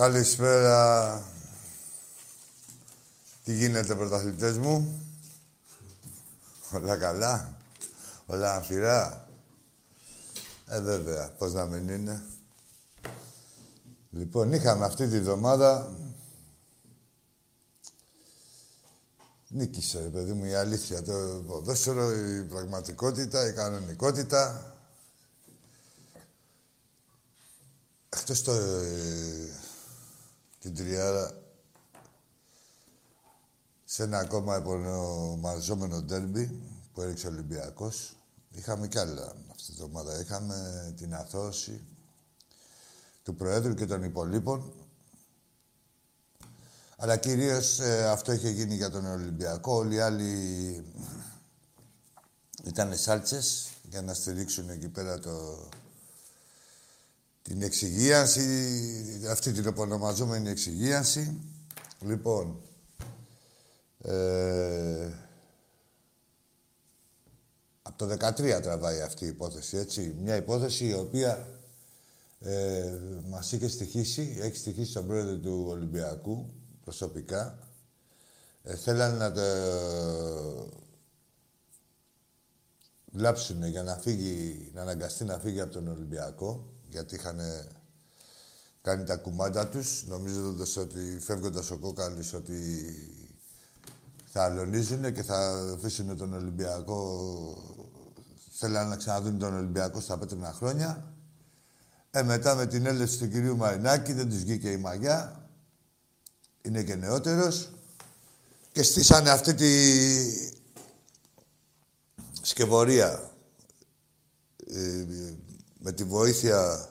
Καλησπέρα. Τι γίνεται, πρωταθλητές μου; Όλα καλά; Όλα αμφιρά. Ε, βέβαια. Πώς να μην είναι; Λοιπόν, είχαμε αυτή τη βδομάδα... Νίκησε, παιδί μου, η αλήθεια. Το ποδόσφαιρο, η πραγματικότητα, η κανονικότητα. Χτες το... Ε, την τριάρα σε ένα ακόμα επωνομαζόμενο ντέρμπι που έριξε ο Ολυμπιακός. Είχαμε κι άλλα αυτή τη εβδομάδα. Είχαμε την αθώση του Προέδρου και των υπολείπων. Αλλά κυρίως ε, αυτό είχε γίνει για τον Ολυμπιακό. Όλοι οι άλλοι ήταν σάλτσες για να στηρίξουν εκεί πέρα το, την εξυγίαση, αυτή την επωνομαζόμενη εξυγίαση. Λοιπόν, ε, από το 13 τραβάει αυτή η υπόθεση, έτσι. Μια υπόθεση η οποία ε, μας είχε στοιχήσει, έχει στοιχήσει στον πρόεδρο του Ολυμπιακού προσωπικά. Ε, θέλανε να το βλάψουν για να φύγει, να αναγκαστεί να φύγει από τον Ολυμπιακό γιατί είχαν κάνει τα κουμάντα τους, νομίζοντας ότι φεύγοντας ο Κόκαλης ότι θα αλωνίζουν και θα αφήσουν τον Ολυμπιακό. Θέλανε να ξαναδούν τον Ολυμπιακό στα πέτρινα χρόνια. Ε, μετά με την έλευση του κυρίου Μαρινάκη δεν τους βγήκε η μαγιά. Είναι και νεότερος. Και στήσανε αυτή τη σκευωρία. Ε, με τη βοήθεια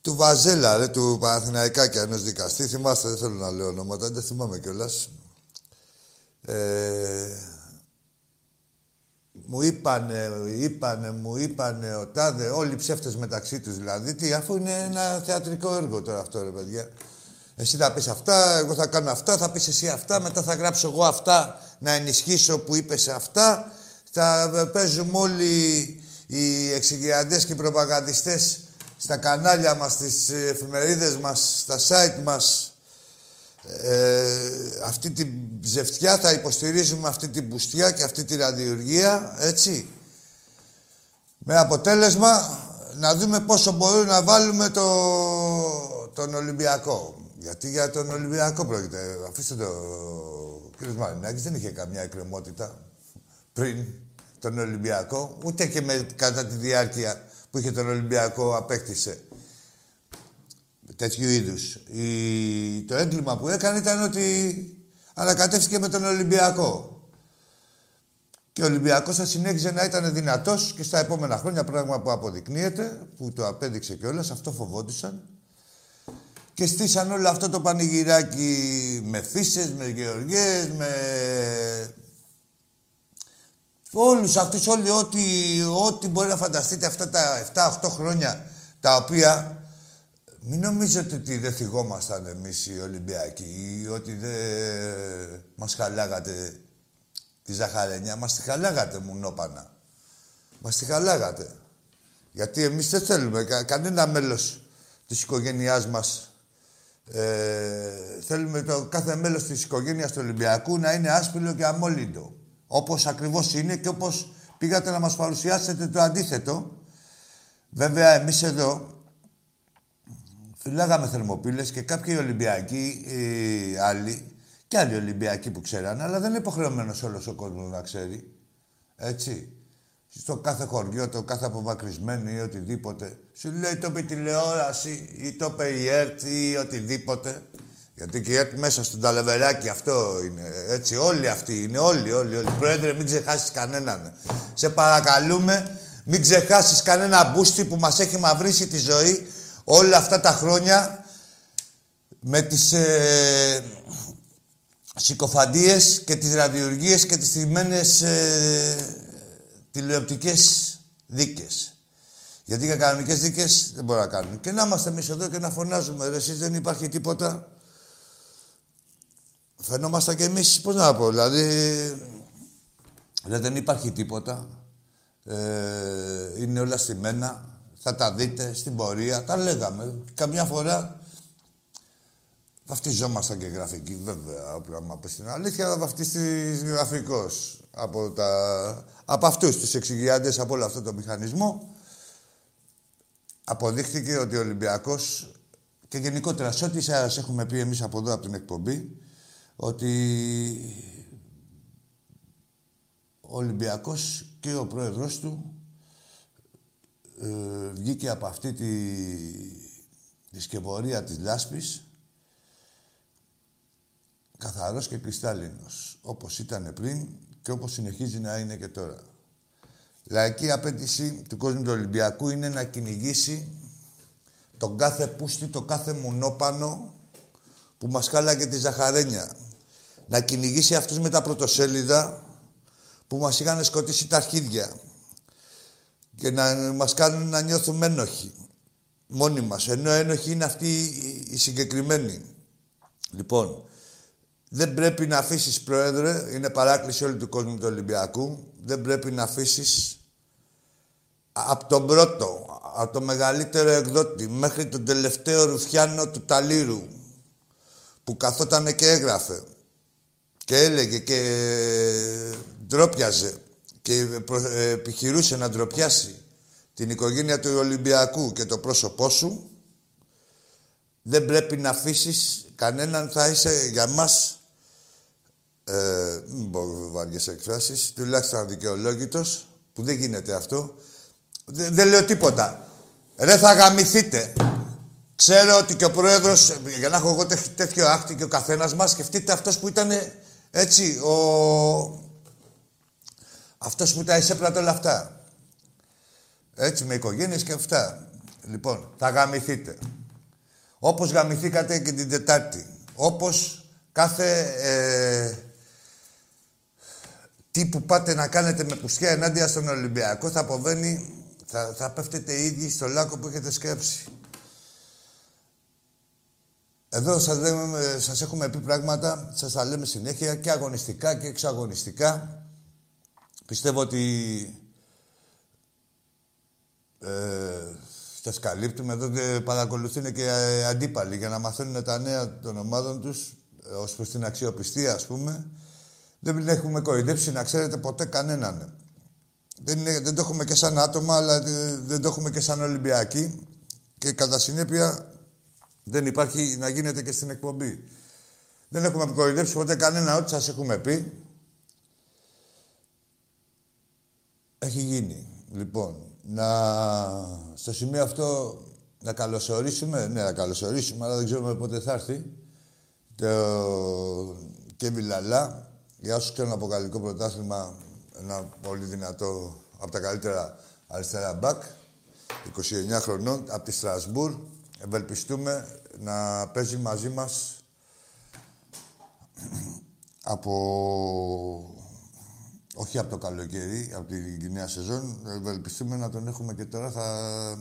του Βαζέλα, ρε, του Παναθηναϊκάκια, ενός δικαστή. Θυμάστε, δεν θέλω να λέω ονόματα, δεν θυμάμαι κιόλας. Ε, μου είπανε, είπανε, μου είπανε ο τάδε, όλοι οι ψεύτες μεταξύ τους δηλαδή. Τι, αφού είναι ένα θεατρικό έργο τώρα αυτό, ρε παιδιά. Εσύ θα πεις αυτά, εγώ θα κάνω αυτά, θα πεις εσύ αυτά, μετά θα γράψω εγώ αυτά, να ενισχύσω που είπες αυτά. Θα παίζουμε όλοι οι εξηγιαντές και οι προπαγανδιστές στα κανάλια μας, στις εφημερίδες μας, στα site μας, ε, αυτή την ζευτιά θα υποστηρίζουμε αυτή την πουστιά και αυτή τη ραδιουργία, έτσι. Με αποτέλεσμα να δούμε πόσο μπορούμε να βάλουμε το, τον Ολυμπιακό. Γιατί για τον Ολυμπιακό πρόκειται. Αφήστε το... Ο κ. Μαρινάκης δεν είχε καμιά εκκρεμότητα πριν τον Ολυμπιακό, ούτε και με, κατά τη διάρκεια που είχε τον Ολυμπιακό απέκτησε τέτοιου είδους. το έγκλημα που έκανε ήταν ότι ανακατεύτηκε με τον Ολυμπιακό. Και ο Ολυμπιακός θα συνέχιζε να ήταν δυνατός και στα επόμενα χρόνια, πράγμα που αποδεικνύεται, που το απέδειξε κιόλας, αυτό φοβόντουσαν. Και στήσαν όλο αυτό το πανηγυράκι με φύσες, με γεωργίες, με Όλους αυτούς, όλοι, ό,τι, ό,τι μπορεί να φανταστείτε αυτά τα 7-8 χρόνια τα οποία μην νομίζετε ότι δεν θυγόμασταν εμείς οι Ολυμπιακοί ή ότι δεν μας χαλάγατε τη ζαχαρένια. Μας τη χαλάγατε μουνόπανα. Μας τη χαλάγατε. Γιατί εμείς δεν θέλουμε κα, κανένα μέλος της οικογένειάς μας Ε, θέλουμε το κάθε μέλος της οικογένειας του Ολυμπιακού να είναι άσπηλο και αμόλυντο. Όπως ακριβώς είναι και όπως πήγατε να μας παρουσιάσετε το αντίθετο. Βέβαια, εμείς εδώ φυλάγαμε θερμοπύλες και κάποιοι Ολυμπιακοί, οι άλλοι, και άλλοι Ολυμπιακοί που ξέρανε, αλλά δεν είναι υποχρεωμένος όλος ο κόσμος να ξέρει. Έτσι. Στο κάθε χωριό, το κάθε απομακρυσμένο ή οτιδήποτε. Σου λέει το πει τηλεόραση ή το είπε η ΕΡΤ ή οτιδήποτε. Γιατί και η ΕΡΤ μέσα στον ταλεβεράκι αυτό είναι. Έτσι, όλοι αυτοί είναι. Όλοι, όλοι, όλοι. Πρόεδρε, μην ξεχάσεις κανέναν. Σε παρακαλούμε, μην ξεχάσεις κανένα μπούστι που μας έχει μαυρίσει τη ζωή όλα αυτά τα χρόνια με τις ε, συκοφαντίες και τις ραδιοργίες και τις θυμμένες ε, τηλεοπτικές δίκες. Γιατί για κανονικές δίκες δεν μπορούμε να κάνουμε. Και να είμαστε εμείς εδώ και να φωνάζουμε. Ρε, εσείς δεν υπάρχει τίποτα. Φαινόμαστε κι εμείς, πώς να πω, δηλαδή. δεν υπάρχει τίποτα. Ε, είναι όλα στημένα. Θα τα δείτε στην πορεία. Τα λέγαμε. Καμιά φορά βαφτιζόμασταν και γραφική, βέβαια. Άμα πες την αλήθεια, θα βαφτιστείς γραφικός. Από, τα... από αυτούς τους εξηγιάντες, από όλο αυτό το μηχανισμό. Αποδείχθηκε ότι ο Ολυμπιακός και γενικότερα σε ό,τι σας έχουμε πει εμείς από εδώ, από την εκπομπή, ότι ο Ολυμπιακός και ο πρόεδρος του ε, βγήκε από αυτή τη, τη σκευωρία της λάσπης καθαρός και κρυστάλλινος, όπως ήταν πριν και όπως συνεχίζει να είναι και τώρα. Λαϊκή απέτηση του κόσμου του Ολυμπιακού είναι να κυνηγήσει τον κάθε πούστη, το κάθε μουνόπανο που μας χάλαγε τη ζαχαρένια. Να κυνηγήσει αυτούς με τα πρωτοσέλιδα που μας είχαν σκοτήσει τα αρχίδια και να μας κάνουν να νιώθουμε ένοχοι. Μόνοι μας. Ενώ ένοχοι είναι αυτοί οι συγκεκριμένοι. Λοιπόν, δεν πρέπει να αφήσεις, Πρόεδρε, είναι παράκληση όλου του κόσμου του Ολυμπιακού, δεν πρέπει να αφήσεις από τον πρώτο, από το μεγαλύτερο εκδότη, μέχρι τον τελευταίο ρουφιάνο του Ταλήρου, που καθόταν και έγραφε και έλεγε και ντρόπιαζε και επιχειρούσε να ντροπιάσει την οικογένεια του Ολυμπιακού και το πρόσωπό σου, δεν πρέπει να αφήσεις κανέναν, θα είσαι για μας ε, μην πω βαριές εκφράσεις, τουλάχιστον αδικαιολόγητος, που δεν γίνεται αυτό. Δεν, δεν λέω τίποτα. Ρε θα γαμηθείτε. Ξέρω ότι και ο πρόεδρος, για να έχω εγώ τέτοιο άκτη και ο καθένας μας, σκεφτείτε αυτός που ήταν έτσι, ο... αυτός που τα εισέπρατε όλα αυτά. Έτσι, με οικογένειες και αυτά. Λοιπόν, θα γαμηθείτε. Όπως γαμηθήκατε και την Τετάρτη. Όπως κάθε ε, τι που πάτε να κάνετε με πουσιά ενάντια στον Ολυμπιακό θα αποβαίνει, θα, θα πέφτετε οι ίδιοι στο λάκκο που έχετε σκέψει. Εδώ σας, λέμε, σας έχουμε πει πράγματα, σας τα λέμε συνέχεια και αγωνιστικά και εξαγωνιστικά. Πιστεύω ότι ε, σας καλύπτουμε. Εδώ και παρακολουθούν και αντίπαλοι για να μαθαίνουν τα νέα των ομάδων τους ε, ως προς την αξιοπιστία, ας πούμε. Δεν έχουμε κορυδέψει, να ξέρετε, ποτέ κανέναν. Δεν, είναι, δεν το έχουμε και σαν άτομα, αλλά δεν το έχουμε και σαν Ολυμπιακοί. Και κατά συνέπεια δεν υπάρχει να γίνεται και στην εκπομπή. Δεν έχουμε κορυδέψει ποτέ κανένα, ό,τι σας έχουμε πει. Έχει γίνει. Λοιπόν, να... στο σημείο αυτό να καλωσορίσουμε, ναι, να καλωσορίσουμε, αλλά δεν ξέρουμε πότε θα έρθει, το Κέβι Λαλά, για όσους ξέρουν από γαλλικό πρωτάθλημα, ένα πολύ δυνατό, από τα καλύτερα αριστερά μπακ, 29 χρονών, από τη Στρασβούρ. Ευελπιστούμε να παίζει μαζί μας από... Όχι από το καλοκαίρι, από την νέα σεζόν. Ευελπιστούμε να τον έχουμε και τώρα. Θα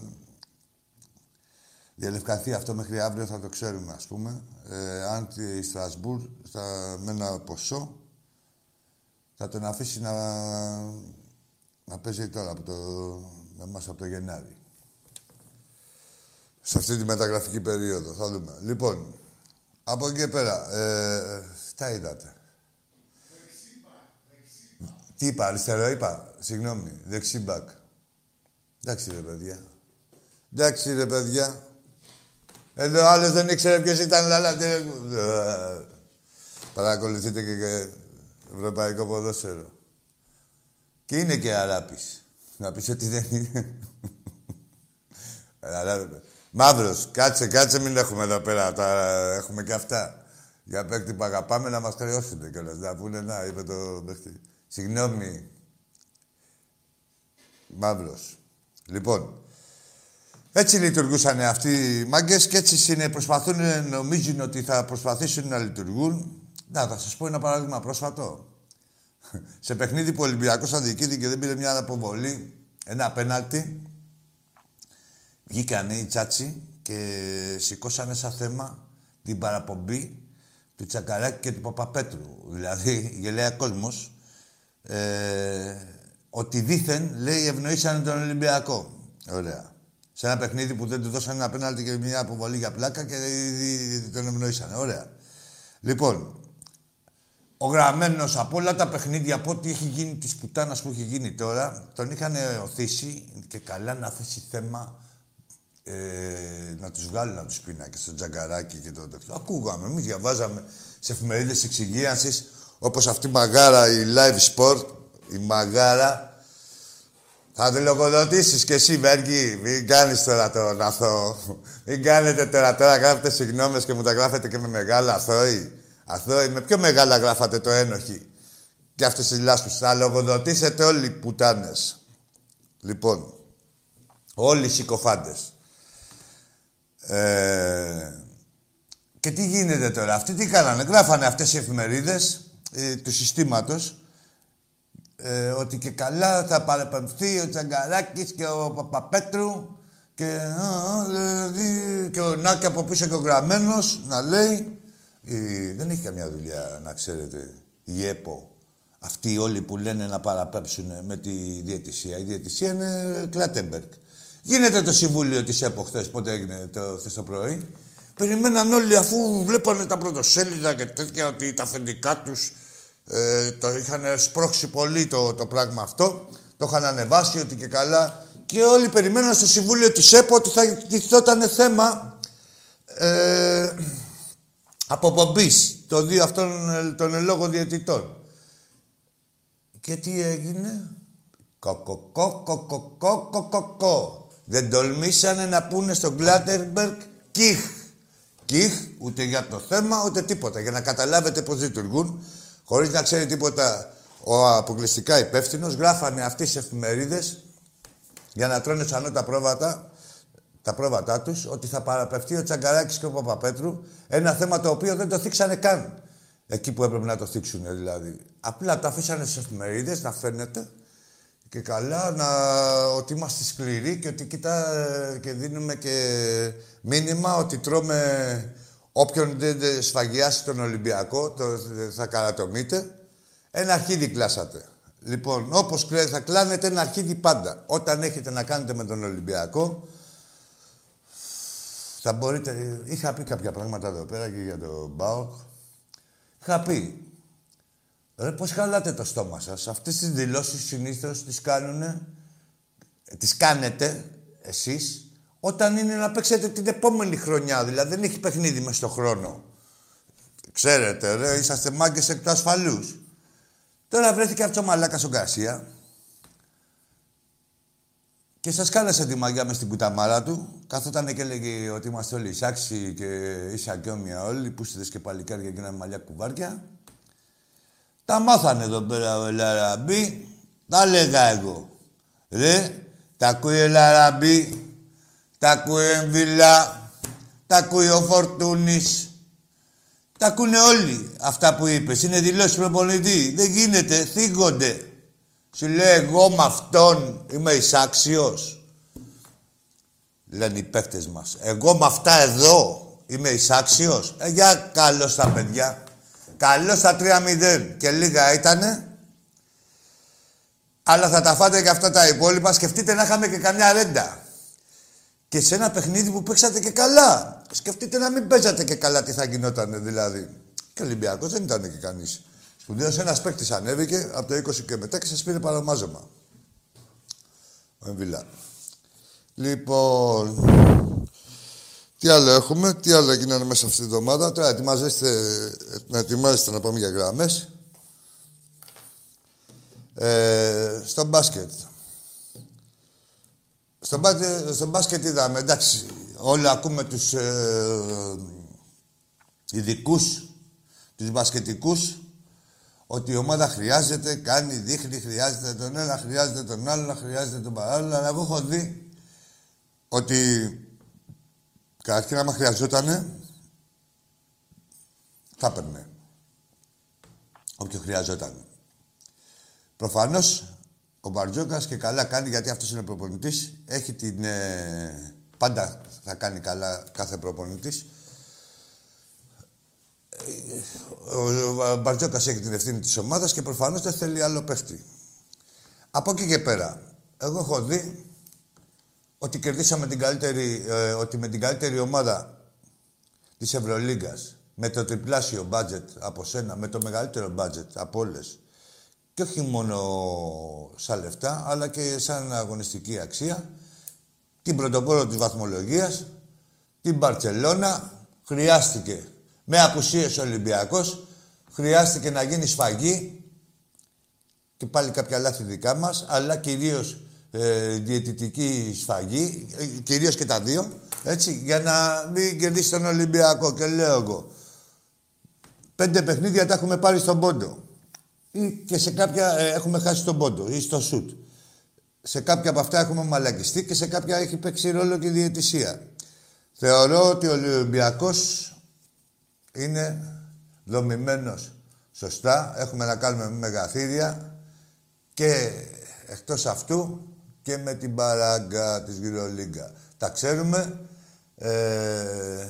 διαλευκανθεί αυτό μέχρι αύριο, θα το ξέρουμε, ας πούμε. Ε, αν τη Στρασβούρ θα, με ένα ποσό θα τον αφήσει να, να παίζει τώρα από το, με εμάς από το Γενάρη. Σε αυτή τη μεταγραφική περίοδο. Θα δούμε. Λοιπόν, Από εκεί και πέρα. Ε, τα είδατε. Τι είπα, αριστερό είπα. Συγγνώμη. Δεξίμπακ. Εντάξει ρε παιδιά. Εντάξει ρε παιδιά. Εδώ άλλος δεν ήξερε ποιος ήταν αλλά... Παρακολουθείτε και, και ευρωπαϊκό ποδόσφαιρο. Και είναι και αράπης. Να πεις ότι δεν είναι. Μαύρος, κάτσε, κάτσε, μην έχουμε εδώ πέρα. Τα έχουμε και αυτά. Για παίκτη που αγαπάμε να μας χρεώσουν κιόλας. Να πούνε, να, είπε το παίκτη. Συγγνώμη. Μαύρος. Λοιπόν, έτσι λειτουργούσαν αυτοί οι μάγκες και έτσι είναι, προσπαθούν, νομίζουν ότι θα προσπαθήσουν να λειτουργούν. Να, θα σας πω ένα παράδειγμα πρόσφατο. Σε παιχνίδι που ο Ολυμπιακός αδικήθηκε και δεν πήρε μια αποβολή, ένα πέναλτι, βγήκαν οι τσάτσι και σηκώσανε σαν θέμα την παραπομπή του Τσακαράκη και του Παπαπέτρου. Δηλαδή, γελαία κόσμος, ε, ότι δήθεν, λέει, ευνοήσανε τον Ολυμπιακό. Ωραία. Σε ένα παιχνίδι που δεν του δώσανε ένα πέναλτι και μια αποβολή για πλάκα και τον ευνοήσανε. Ωραία. Λοιπόν, ο γραμμένος από όλα τα παιχνίδια, από ό,τι έχει γίνει της πουτάνας που έχει γίνει τώρα, τον είχαν οθήσει και καλά να θέσει θέμα ε, να τους βγάλουν από τους πίνακε, στο τζαγκαράκι και το τέτοιο. Ακούγαμε, εμείς διαβάζαμε σε εφημερίδες εξυγίανσης όπως αυτή η μαγάρα, η live sport, η μαγάρα. Θα τη λογοδοτήσεις κι εσύ, Βέργη. Μην κάνεις τώρα τον αθώο. Μην κάνετε τώρα, τώρα γράφετε συγγνώμες και μου τα γράφετε και με μεγάλα αθώοι. Αθώοι, με πιο μεγάλα γράφατε το ένοχη; Και αυτές τις λάσπες. Θα λογοδοτήσετε όλοι οι πουτάνες. Λοιπόν, όλοι οι συκοφάντες. Ε, και τι γίνεται τώρα; Αυτοί τι κάνανε; Γράφανε αυτές οι εφημερίδες ε, του συστήματος ε, ότι και καλά θα παραπεμφθεί ο Τσαγκαράκης και ο Παπαπέτρου και, δηλαδή, και ο Νάκη από πίσω και ο Γραμμένος να λέει δεν έχει καμιά δουλειά, να ξέρετε, η ΕΠΟ. Αυτοί όλοι που λένε να παραπέμψουν με τη διαιτησία. Η διαιτησία είναι Κλάτεμπεργκ. Γίνεται το συμβούλιο της ΕΠΟ χθες, πότε έγινε το, χθες το πρωί. Περιμέναν όλοι αφού βλέπανε τα πρωτοσέλιδα και τέτοια ότι τα αφεντικά τους ε, το είχαν σπρώξει πολύ το, το πράγμα αυτό. Το είχαν ανεβάσει ότι και καλά. Και όλοι περιμέναν στο συμβούλιο της ΕΠΟ ότι θα κοιτώταν θέμα ε, αποπομπής των δύο αυτών των ελόγων διαιτητών. Και τι έγινε; Κοκοκό, κοκοκό, κοκοκό. Δεν τολμήσανε να πούνε στον Κλάτερμπεργκ κιχ. Κιχ, ούτε για το θέμα, ούτε τίποτα. Για να καταλάβετε πώς λειτουργούν, χωρίς να ξέρει τίποτα ο αποκλειστικά υπεύθυνος, γράφανε αυτές τις εφημερίδες για να τρώνε σαν τα πρόβατα, τα πρόβατά τους, ότι θα παραπευτεί ο Τσαγκαράκης και ο Παπαπέτρου, ένα θέμα το οποίο δεν το θίξανε καν. Εκεί που έπρεπε να το θίξουν δηλαδή. Απλά το αφήσανε στις εφημερίδες να φαίνεται και καλά να, ότι είμαστε σκληροί και ότι κοιτά και δίνουμε και μήνυμα ότι τρώμε όποιον δεν σφαγιάσει τον Ολυμπιακό, το, θα καρατομείτε. Ένα αρχίδι κλάσατε. Λοιπόν, όπως θα κλάνετε ένα αρχίδι πάντα. Όταν έχετε να κάνετε με τον Ολυμπιακό, θα μπορείτε... Είχα πει κάποια πράγματα εδώ πέρα και για τον Μπάουκ. Είχα πει, Ρε, πώς χαλάτε το στόμα σας; Αυτές τις δηλώσεις συνήθως τις κάνουνε, τις κάνετε εσείς, όταν είναι να παίξετε την επόμενη χρονιά. Δηλαδή δεν έχει παιχνίδι μες στο χρόνο. Ξέρετε, ρε, είσαστε μάγκες εκ του ασφαλούς. Τώρα βρέθηκε αυτό ο μαλάκας ο Γκαρσία και σας κάλεσε τη μαγιά μες στην κουταμάρα του. Καθόταν και έλεγε ότι είμαστε όλοι εισάξιοι και ίσα και όμοια όλοι, πούστιδες και παλικάρια και ένα μαλλιά κουβάρια. Τα μάθανε εδώ πέρα ο Λαραμπή. Τα λέγα εγώ. Ρε, τα ακούει ο Λαραμπή, τα ακούει ο Εμβιλά, τα ακούει ο Φορτούνης. Τα ακούνε όλοι αυτά που είπες. Είναι δηλώσεις προπονητή. Δεν γίνεται, θίγονται. Σου λέει εγώ με αυτόν είμαι εισάξιος. Λένε οι παίχτες μας. Εγώ με αυτά εδώ είμαι εισάξιος. Ε, για καλώς τα παιδιά. Καλό στα 3-0 και λίγα ήτανε. Αλλά θα τα φάτε και αυτά τα υπόλοιπα. Σκεφτείτε να είχαμε και καμιά ρέντα. Και σε ένα παιχνίδι που παίξατε και καλά. Σκεφτείτε να μην παίζατε και καλά τι θα γινόταν δηλαδή. Και ο Ολυμπιακός δεν ήταν και κανείς. Σπουδαίος ένας παίκτης ανέβηκε από το 20 και μετά και σας πήρε παραμάζωμα. Ο Εμβιλά. Λοιπόν, τι άλλο έχουμε, τι άλλο έγιναν μέσα αυτή τη εβδομάδα. Τώρα ετοιμάζεστε, να ετοιμάζεστε να πάμε για γράμμες. Ε, στο μπάσκετ. Στο, μπάσκετ, στο μπάσκετ είδαμε, εντάξει, όλοι ακούμε τους ε, ειδικούς, τους μπασκετικούς, ότι η ομάδα χρειάζεται, κάνει, δείχνει, χρειάζεται τον ένα, χρειάζεται τον άλλο, χρειάζεται τον παράλληλο. Αλλά εγώ έχω δει ότι καταρχήν άμα χρειαζότανε, θα έπαιρνε. Όποιο χρειαζόταν. Προφανώς ο Μπαρτζόκας και καλά κάνει γιατί αυτός είναι προπονητής. Έχει την... Ε, πάντα θα κάνει καλά κάθε προπονητής. Ο Μπαρτζόκας έχει την ευθύνη της ομάδας και προφανώς δεν θέλει άλλο παίχτη. Από εκεί και πέρα, εγώ έχω δει ότι κερδίσαμε την καλύτερη, ε, ότι με την καλύτερη ομάδα της Ευρωλίγκας, με το τριπλάσιο μπάτζετ από σένα, με το μεγαλύτερο μπάτζετ από όλες, και όχι μόνο σαν λεφτά, αλλά και σαν αγωνιστική αξία, την πρωτοπόρο της βαθμολογίας, την Μπαρτσελώνα, χρειάστηκε με απουσίες ο Ολυμπιακός, χρειάστηκε να γίνει σφαγή και πάλι κάποια λάθη δικά μας, αλλά κυρίως ε, διαιτητική σφαγή, ε, κυρίως και τα δύο, έτσι, για να μην κερδίσει τον Ολυμπιακό. Και λέω εγώ, πέντε παιχνίδια τα έχουμε πάρει στον πόντο ή και σε κάποια ε, έχουμε χάσει τον πόντο ή στο σουτ. Σε κάποια από αυτά έχουμε μαλακιστεί και σε κάποια έχει παίξει ρόλο και η διαιτησία. Θεωρώ ότι ο Ολυμπιακός είναι δομημένος σωστά. Έχουμε να κάνουμε μεγαθύρια και εκτός αυτού και με την παράγκα της Γυρολίγκα. Τα ξέρουμε. Ε,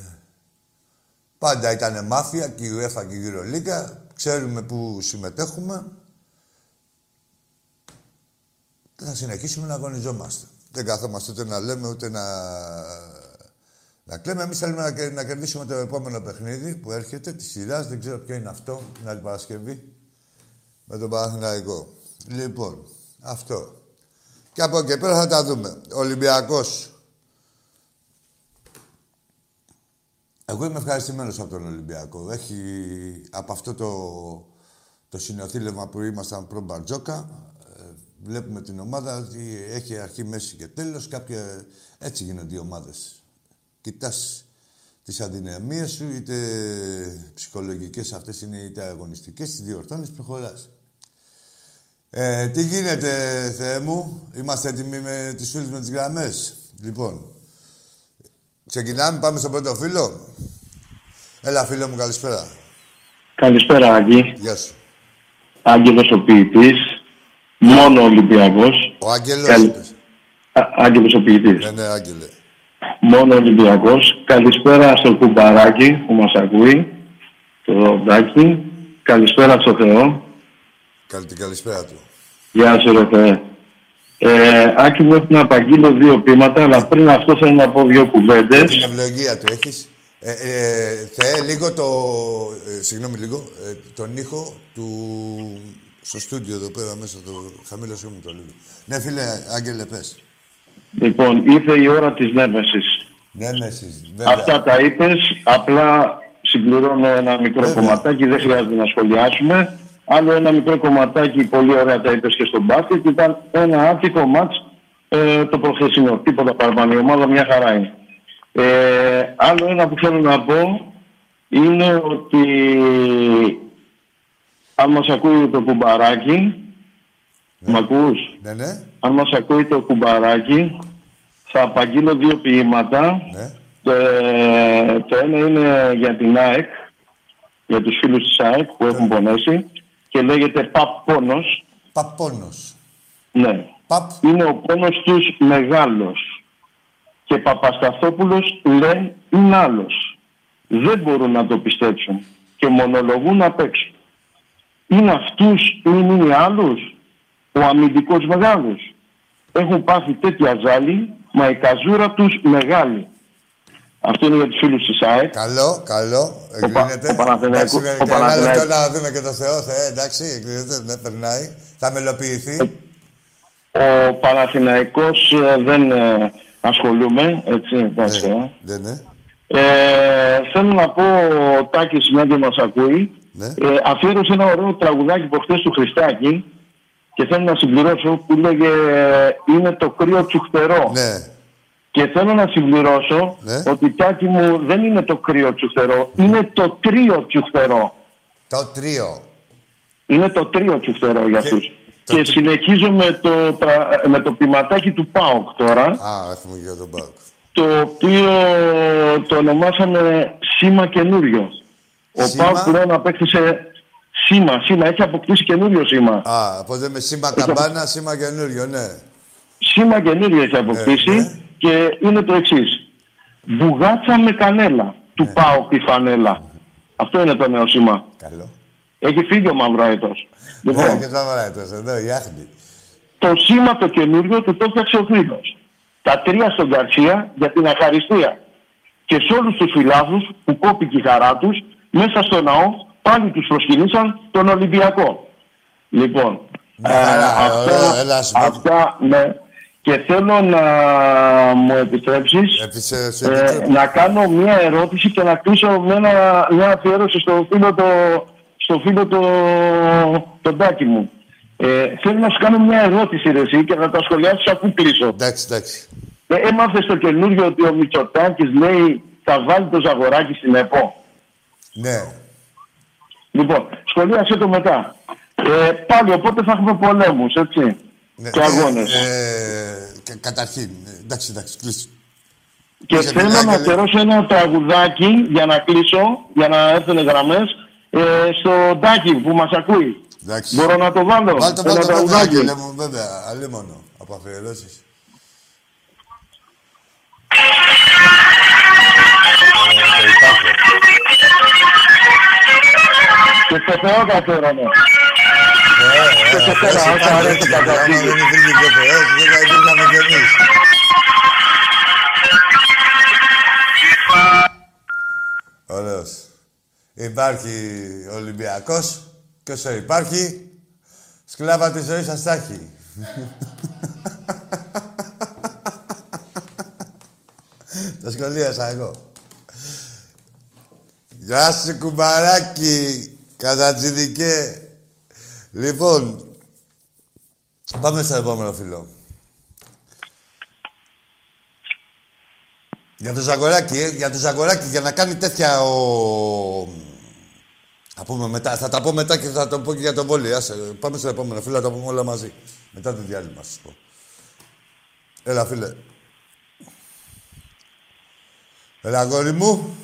πάντα ήταν μάφια και η UEFA και η Γυρολίγκα ξέρουμε που συμμετέχουμε. Θα συνεχίσουμε να αγωνιζόμαστε. Δεν καθόμαστε ούτε να λέμε, ούτε να, να κλαίμε. Εμείς θέλουμε να, να κερδίσουμε το επόμενο παιχνίδι που έρχεται, της σειράς. Δεν ξέρω ποιο είναι αυτό, την άλλη Παρασκευή. Με τον Παναθηναϊκό. Λοιπόν, αυτό. Και από εκεί πέρα θα τα δούμε. Ολυμπιακός Εγώ είμαι ευχαριστημένος από τον Ολυμπιακό. Έχει από αυτό το, το συνοθήλευμα που ήμασταν προ Μπαρτζόκα. Ε, βλέπουμε την ομάδα ότι έχει αρχή, μέση και τέλος. Κάποια... Έτσι γίνονται οι ομάδες. Κοιτάς τις αδυναμίες σου, είτε ψυχολογικές αυτές είναι, είτε αγωνιστικές, τις διορθώνεις, προχωράς. Ε, τι γίνεται, Θεέ μου, είμαστε έτοιμοι με τις φίλες με τις γραμμές. Λοιπόν, Ξεκινάμε, πάμε στο πρώτο φίλο. Έλα, φίλο μου, καλησπέρα. Καλησπέρα, Άγγι. Γεια σου. Άγγελος ο ποιητής, μόνο Ολυμπιακός. Ο Άγγελος Καλ... Άγγελος ο ποιητής. Ναι, ναι, Άγγελε. Μόνο Ολυμπιακός. Καλησπέρα στο κουμπαράκι που μας ακούει, το Ροδάκι. Καλησπέρα στο Θεό. Καλή την καλησπέρα του. Γεια σου, ρε Θεέ. Ε, Άκη μου έχω να απαγγείλω δύο πείματα, αλλά πριν αυτό θέλω να πω δύο κουβέντες. Την ευλογία του έχεις. Ε, ε, Θεέ, λίγο το. Ε, συγγνώμη, λίγο. Ε, τον ήχο του. Στο στούντιο εδώ πέρα μέσα, το χαμήλωσέ μου το λίγο. Ναι, φίλε, Άγγελε, πες. Λοιπόν, ήρθε η ώρα της νέμεσης. Νέμεσης, βέβαια. Αυτά τα είπες, απλά συμπληρώνω ένα μικρό βέβαια. κομματάκι, δεν χρειάζεται να σχολιάσουμε. Άλλο ένα μικρό κομματάκι, πολύ ωραία τα είπε και στον μπάσκετ, ήταν ένα άτυπο μάτς ε, το προχθεσινό. Τίποτα παραπάνω. Η ομάδα μια χαρά είναι. Ε, άλλο ένα που θέλω να πω είναι ότι αν μας ακούει το κουμπαράκι, ναι. μ' ακούς; Ναι, ναι. Αν μας ακούει το κουμπαράκι, θα απαγγείλω δύο ποίηματα. Ναι. Το, το ένα είναι για την ΑΕΚ, για τους φίλους της ΑΕΚ που έχουν ναι. πονέσει και λέγεται Παπ Πόνος. Παπ Πόνος. Ναι. Παπ. Είναι ο πόνος τους μεγάλος. Και Παπασταθόπουλος λέει είναι άλλος. Δεν μπορούν να το πιστέψουν και μονολογούν απ' έξω. Είναι αυτούς ή είναι άλλους, ο αμυντικός μεγάλος. Έχουν πάθει τέτοια ζάλη, μα η καζούρα τους μεγάλη. Αυτό είναι για τους φίλους της ΑΕΤ. Καλό, καλό. Εγκρίνεται. Ο Παναθηναϊκός- Εντάξει, ο και ένα Παναθηναϊκός- λεπτό να δούμε και το Θεό. Θεέ, εντάξει, εγκρίνεται, ναι, περνάει. Θα μελοποιηθεί. Ο Παναθηναϊκός ε, δεν ε, ασχολούμαι, έτσι, εντάξει. ε. Ναι, ναι. Ε, θέλω να πω, ο Τάκης μια και μας ακούει, Ναι. ε, αφιέρωσε ένα ωραίο τραγουδάκι προχτές του Χριστάκη και θέλω να συμπληρώσω που λέγε «Είναι το κρύο τσουχτερό». Ναι. Και θέλω να συμπληρώσω Ναι. ότι Τάκη μου δεν είναι το κρύο τσουχτερό, είναι το τρίο τσουχτερό. Το τρίο. Είναι το τρίο τσουχτερό για Και- αυτούς. το Και τρι- συνεχίζω με το, τρα- με το ποιηματάκι του ΠΑΟΚ τώρα. Α, έχουμε και τον Πάουκ. το οποίο το ονομάσαμε σήμα καινούριο. Ο Σήμα; Πάουκ πλέον απέκτησε σήμα, σήμα, έχει αποκτήσει καινούριο σήμα. Α, οπότε με σήμα καμπάνα, σήμα καινούριο, ναι. Σήμα καινούριο έχει αποκτήσει Ε, ναι. Και είναι το εξής. Μπουγάτσα με κανέλα του Ναι. Πάουκ τη φανέλα. Αυτό είναι το νέο σήμα. Καλό. Έχει φύγει ο μαυροέτος. Ναι, Λοιπόν, και τα βαρέτος, εδώ, η άχνη. το σήμα το καινούριο του το έφτιαξε ο φίλος. Τα τρία στον Καρσία για την αχαριστία. Και σε όλους τους φιλάθλους που κόπηκε η χαρά τους, μέσα στο ναό πάλι τους προσκυνήσαν τον Ολυμπιακό. Λοιπόν, Μια χαρά, ωραία, έλα, σου πω. αυτά, ναι. Και θέλω να μου επιτρέψεις Έπεισε σε ε, επιτρέπω. να κάνω μια ερώτηση και να κλείσω με ένα, μια αφιέρωση στο φίλο το, στο φίλο το, τον τάκι μου. Ε, θέλω να σου κάνω μια ερώτηση ρε, εσύ και να τα σχολιάσεις αφού κλείσω. Εντάξει, εντάξει. Ε, έμαθες το καινούριο ότι ο Μητσοτάκης λέει θα βάλει το Ζαγοράκι στην ΕΠΟ. Ναι. Λοιπόν, σχολίασε το μετά. Ε, πάλι οπότε θα έχουμε πολέμους, έτσι. Ναι. Και αγώνες. Ε, ε, κα- καταρχήν, ε, εντάξει, εντάξει, κλείσει. Και Είσαι θέλω μιλάει να και λέει- αφιερώσω ένα τραγουδάκι για να κλείσω, για να έρθουν γραμμές, ε, στο Τάκη που μας ακούει. Εντάξει. Μπορώ να το βάλω; Βάλ' το, ένα βάλ' το, βέβαια, τραγουδάκι. Άγγελε μου, βέβαια, αλίμονο, από αφιερώσεις. Ε, το υπάρχω. Και στο Θεό θα αφιερώνω. Ε, ε, Και σε αυτός πέρα, υπάρχει όσα αρέσει έτσι, κατά άμα φύγει. δεν υπήρχε και ο Θεός, δεν θα υπήρχαμε κι εμείς. Ωραίος. Υπάρχει ο Ολυμπιακός και όσο υπάρχει, σκλάβα τη ζωή σας θα έχει. Τα σχολίασα εγώ. Γεια σου κουμπαράκι, κατατζιδικέ. Λοιπόν, πάμε στο επόμενο φίλο. Για το Ζαγκοράκι, ε, για το Ζαγκοράκι, για να κάνει τέτοια ο... Θα, πούμε μετά, θα τα πω μετά και θα το πω και για τον Βόλι. Άσε, πάμε στο επόμενο φίλο, θα τα πούμε όλα μαζί. Μετά το διάλειμμα, σας πω. Έλα, φίλε. Έλα, αγόρι μου.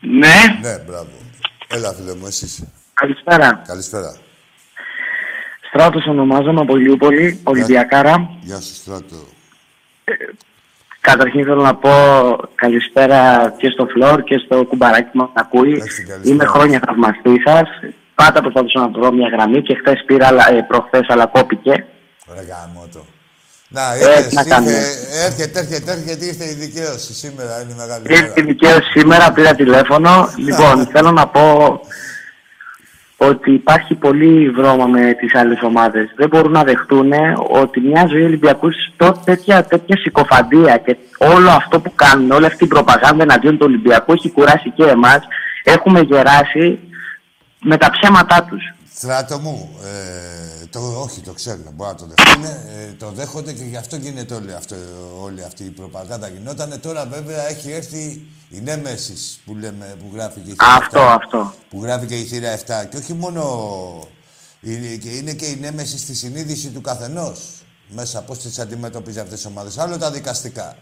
Ναι, Ναι, μπράβο. Έλα, φίλε μου, εσύ είσαι. Καλησπέρα. Καλησπέρα. Στράτος ονομάζομαι από Λιούπολη, Ολυμπιακάρα. Γεια σου, Στράτο. Καταρχήν θέλω να πω καλησπέρα και στο Φλόρ και στο κουμπαράκι που μας ακούει. Εντάξει, καλησπέρα. Είμαι χρόνια θαυμαστής σας. Πάντα προσπαθούσα να βρω μια γραμμή και χθες πήρα, αλλά, ε, προχθές, αλλά κόπηκε. Ωραία, γαμώτο. Να, Ε, ήρθες, τι να ήρθε, κάνουμε. έρχεται, έρχεται, έρχεται, ήρθε η δικαίωση. Σήμερα είναι η μεγάλη μέρα. Ήρθε δικαίωση σήμερα, πήρα τηλέφωνο. λοιπόν, θέλω να πω ότι υπάρχει πολύ βρώμα με τις άλλες ομάδες. Δεν μπορούν να δεχτούν ότι μια ζωή Ολυμπιακούς στο τέτοια, τέτοια συκοφαντία και όλο αυτό που κάνουν, όλη αυτή η προπαγάνδα εναντίον του Ολυμπιακού έχει κουράσει και εμάς. Έχουμε γεράσει με τα ψέματά τους. Στράτο μου, ε, το, όχι, το ξέρουν, μπορεί να το δεχτούν, ε, το δέχονται και γι' αυτό γίνεται όλη, αυτό, όλη αυτή η προπαγάνδα γινότανε. Τώρα βέβαια έχει έρθει η Νέμεσης που, λέμε, που γράφει και η θύρα Αυτό, 7, αυτό. Που γράφει και η θύρα 7. Και όχι μόνο, είναι και, είναι και η Νέμεσης στη συνείδηση του καθενός. Μέσα πώς τις αντιμετωπίζει αυτές τις ομάδες. Άλλο τα δικαστικά.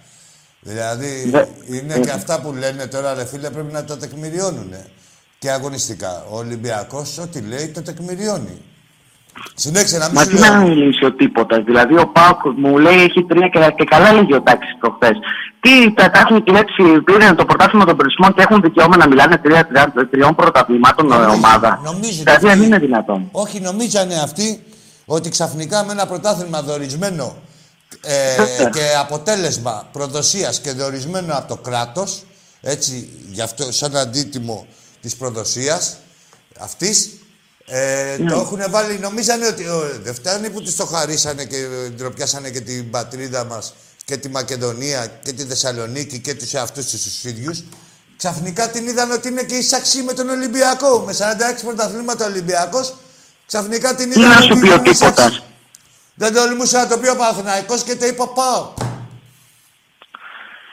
Δηλαδή, Δε- είναι και αυτά που λένε τώρα, ρε φίλε, πρέπει να τα τεκμηριώνουν. Και αγωνιστικά. Ο Ολυμπιακός ό,τι λέει το τεκμηριώνει. Συνέχισε να μην Μα σου τι να λέω. μιλήσει ο τίποτα. Δηλαδή, ο Πάουκ μου λέει έχει τρία και, και καλά λέγει ο Τάξη προχθές. Τι τα τα έχουν κλέψει, πήραν το πρωτάθλημα των περισμών και έχουν δικαίωμα να μιλάνε τρία, τρία, τριών πρωταθλημάτων ε, ομάδα. νομίζουν Δηλαδή, αυτοί. δεν είναι δυνατόν. Όχι, νομίζανε αυτοί ότι ξαφνικά με ένα πρωτάθλημα δορισμένο ε, και αποτέλεσμα προδοσίας και διορισμένο από το κράτος, έτσι, γι' αυτό σαν αντίτιμο της προδοσίας αυτής, ε, Ναι. το έχουν βάλει, νομίζανε ότι ο, δεν φτάνει που τους το χαρίσανε και ε, ντροπιάσανε και την πατρίδα μας και τη Μακεδονία και τη Θεσσαλονίκη και τους εαυτούς τους τους ίδιους. Ξαφνικά την είδαν ότι είναι και εισαξί με τον Ολυμπιακό. Με 46 πρωταθλήματα Ολυμπιακός, ξαφνικά την Τι είδαν να σου ότι πει ο είναι εισαξί. τίποτα. Δεν τολμούσα να το πει ο Παναθηναϊκός και το είπα πάω.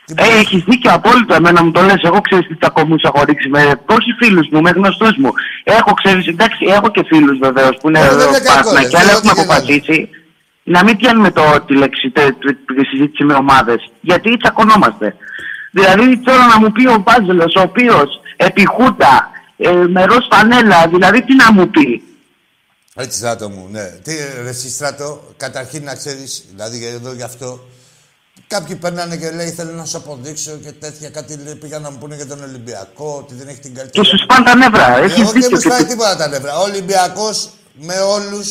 Τι Ε, έχεις δίκιο απόλυτο. Εμένα μου το λες. Εγώ ξέρεις τι τσακωμούσα έχω ρίξει με. Όχι φίλους μου, με γνωστούς μου. Έχω ξέρεις, εντάξει, έχω και φίλους βεβαίως που είναι Ε, δεν είναι κακό, Παναθηναϊκοί, ρε. αλλά Δεν έχουμε ό,τι και να αποφασίσει να μην πιάνουμε το, τη, λέξη, τε- τε- τη συζήτηση με ομάδες. Γιατί τσακωνόμαστε. Δηλαδή τώρα να μου πει ο Μπάζελο, ο οποίος επί Χούτα, ε, με ροζ φανέλα, δηλαδή τι να μου πει; Έτσι, στράτο μου, ναι. Τι, ρε, εσύ, στράτο, καταρχήν να ξέρεις, δηλαδή εδώ γι' αυτό. Κάποιοι περνάνε και λέει: Θέλω να σου αποδείξω και τέτοια. Κάτι λέει, πήγαν να μου πούνε για τον Ολυμπιακό, ότι δεν έχει την καλύτερη. Και σου σπάνε τα νεύρα. Έχεις Εγώ δεν δίκιο. μου και σπάει τι- τίποτα τα νεύρα. Ο Ολυμπιακός με όλους.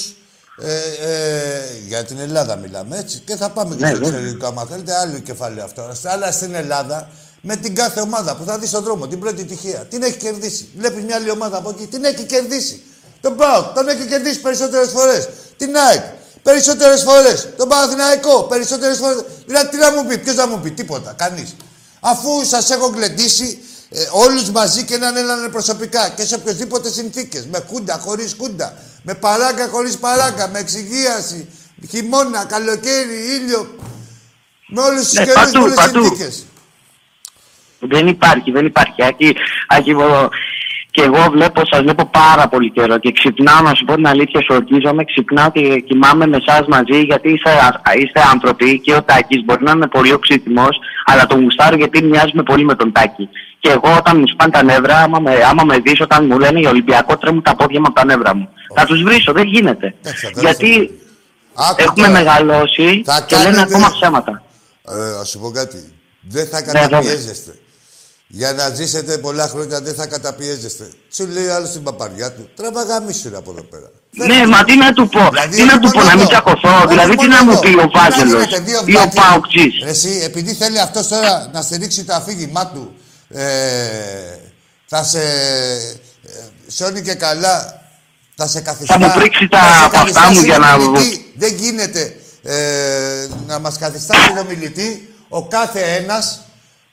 Ε, ε, για την Ελλάδα μιλάμε έτσι. Και θα πάμε και Ναι, στο βέβαια. εξωτερικό, άμα θέλετε, άλλο κεφάλαιο αυτό. Αλλά στην Ελλάδα, με την κάθε ομάδα που θα δει στον δρόμο, την πρώτη τυχαία, την έχει κερδίσει. Βλέπει μια άλλη ομάδα από εκεί, την έχει κερδίσει. Τον ΠΑΟΚ τον έχει κερδίσει περισσότερες φορές. Την ΑΕΚ περισσότερες φορές. Τον Παναθηναϊκό περισσότερες φορές. Δηλαδή, τι να μου πει, ποιος να μου πει, τίποτα, κανείς. Αφού σας έχω γλεντήσει ε, όλους μαζί και έναν έναν προσωπικά και σε οποιοδήποτε συνθήκες. Με κούντα, χωρίς κούντα. Με παράγκα, χωρίς παράγκα. Με εξυγίαση. Χειμώνα, καλοκαίρι, ήλιο. Με όλους τους Ναι, καιρούς, παντού, με όλες τις παντού. συνθήκες. Δεν υπάρχει, δεν υπάρχει. Άκη, Άκη, εγώ- και εγώ βλέπω, σας βλέπω πάρα πολύ καιρό και ξυπνάω να σου πω την αλήθεια, σου ορκίζομαι, ξυπνάω και κοιμάμαι με εσάς μαζί γιατί είστε, α- είστε άνθρωποι και ο Τάκης μπορεί να είναι πολύ οξύτιμος, αλλά τον γουστάρω γιατί μοιάζουμε πολύ με τον Τάκη. Και εγώ όταν μου σπάνε τα νεύρα, άμα με, άμα με δεις όταν μου λένε οι Ολυμπιακό τρέμουν τα πόδια μου από τα νεύρα μου. Θα τους βρίσω, δεν γίνεται. Εντάξει, θα γιατί Άκου έχουμε τώρα. μεγαλώσει Θα και λένε κάνετε- ακόμα ψέματα. Ε, να σου πω κάτι. Δεν θα Ναι, βέβαια. καταπιέζεστε. Για να ζήσετε πολλά χρόνια δεν θα καταπιέζεστε. Σου λέει άλλο στην παπαριά του. Τραβά γαμίσου ρε από εδώ πέρα. Ναι, μα τι να του πω, Δηλαδή, τι να όχι του πω, μόνο να μην εδώ. τσακωθώ, Όχι δηλαδή τι μόνο να μου εδώ. πει ο Τι να Βάζελος γίνετε, δύο ή ο βλάκες. Παοκτζής; Ρε Εσύ, επειδή θέλει αυτός τώρα να στηρίξει το αφήγημά του, ε, θα σε. Ε, σώνει και καλά. Θα σε καθιστά. μου πρίξει τα θα σε από καθιστά αυτά μου για να- συνομιλητή. Δεν γίνεται ε, να μας καθιστά συνομιλητή ο κάθε ένας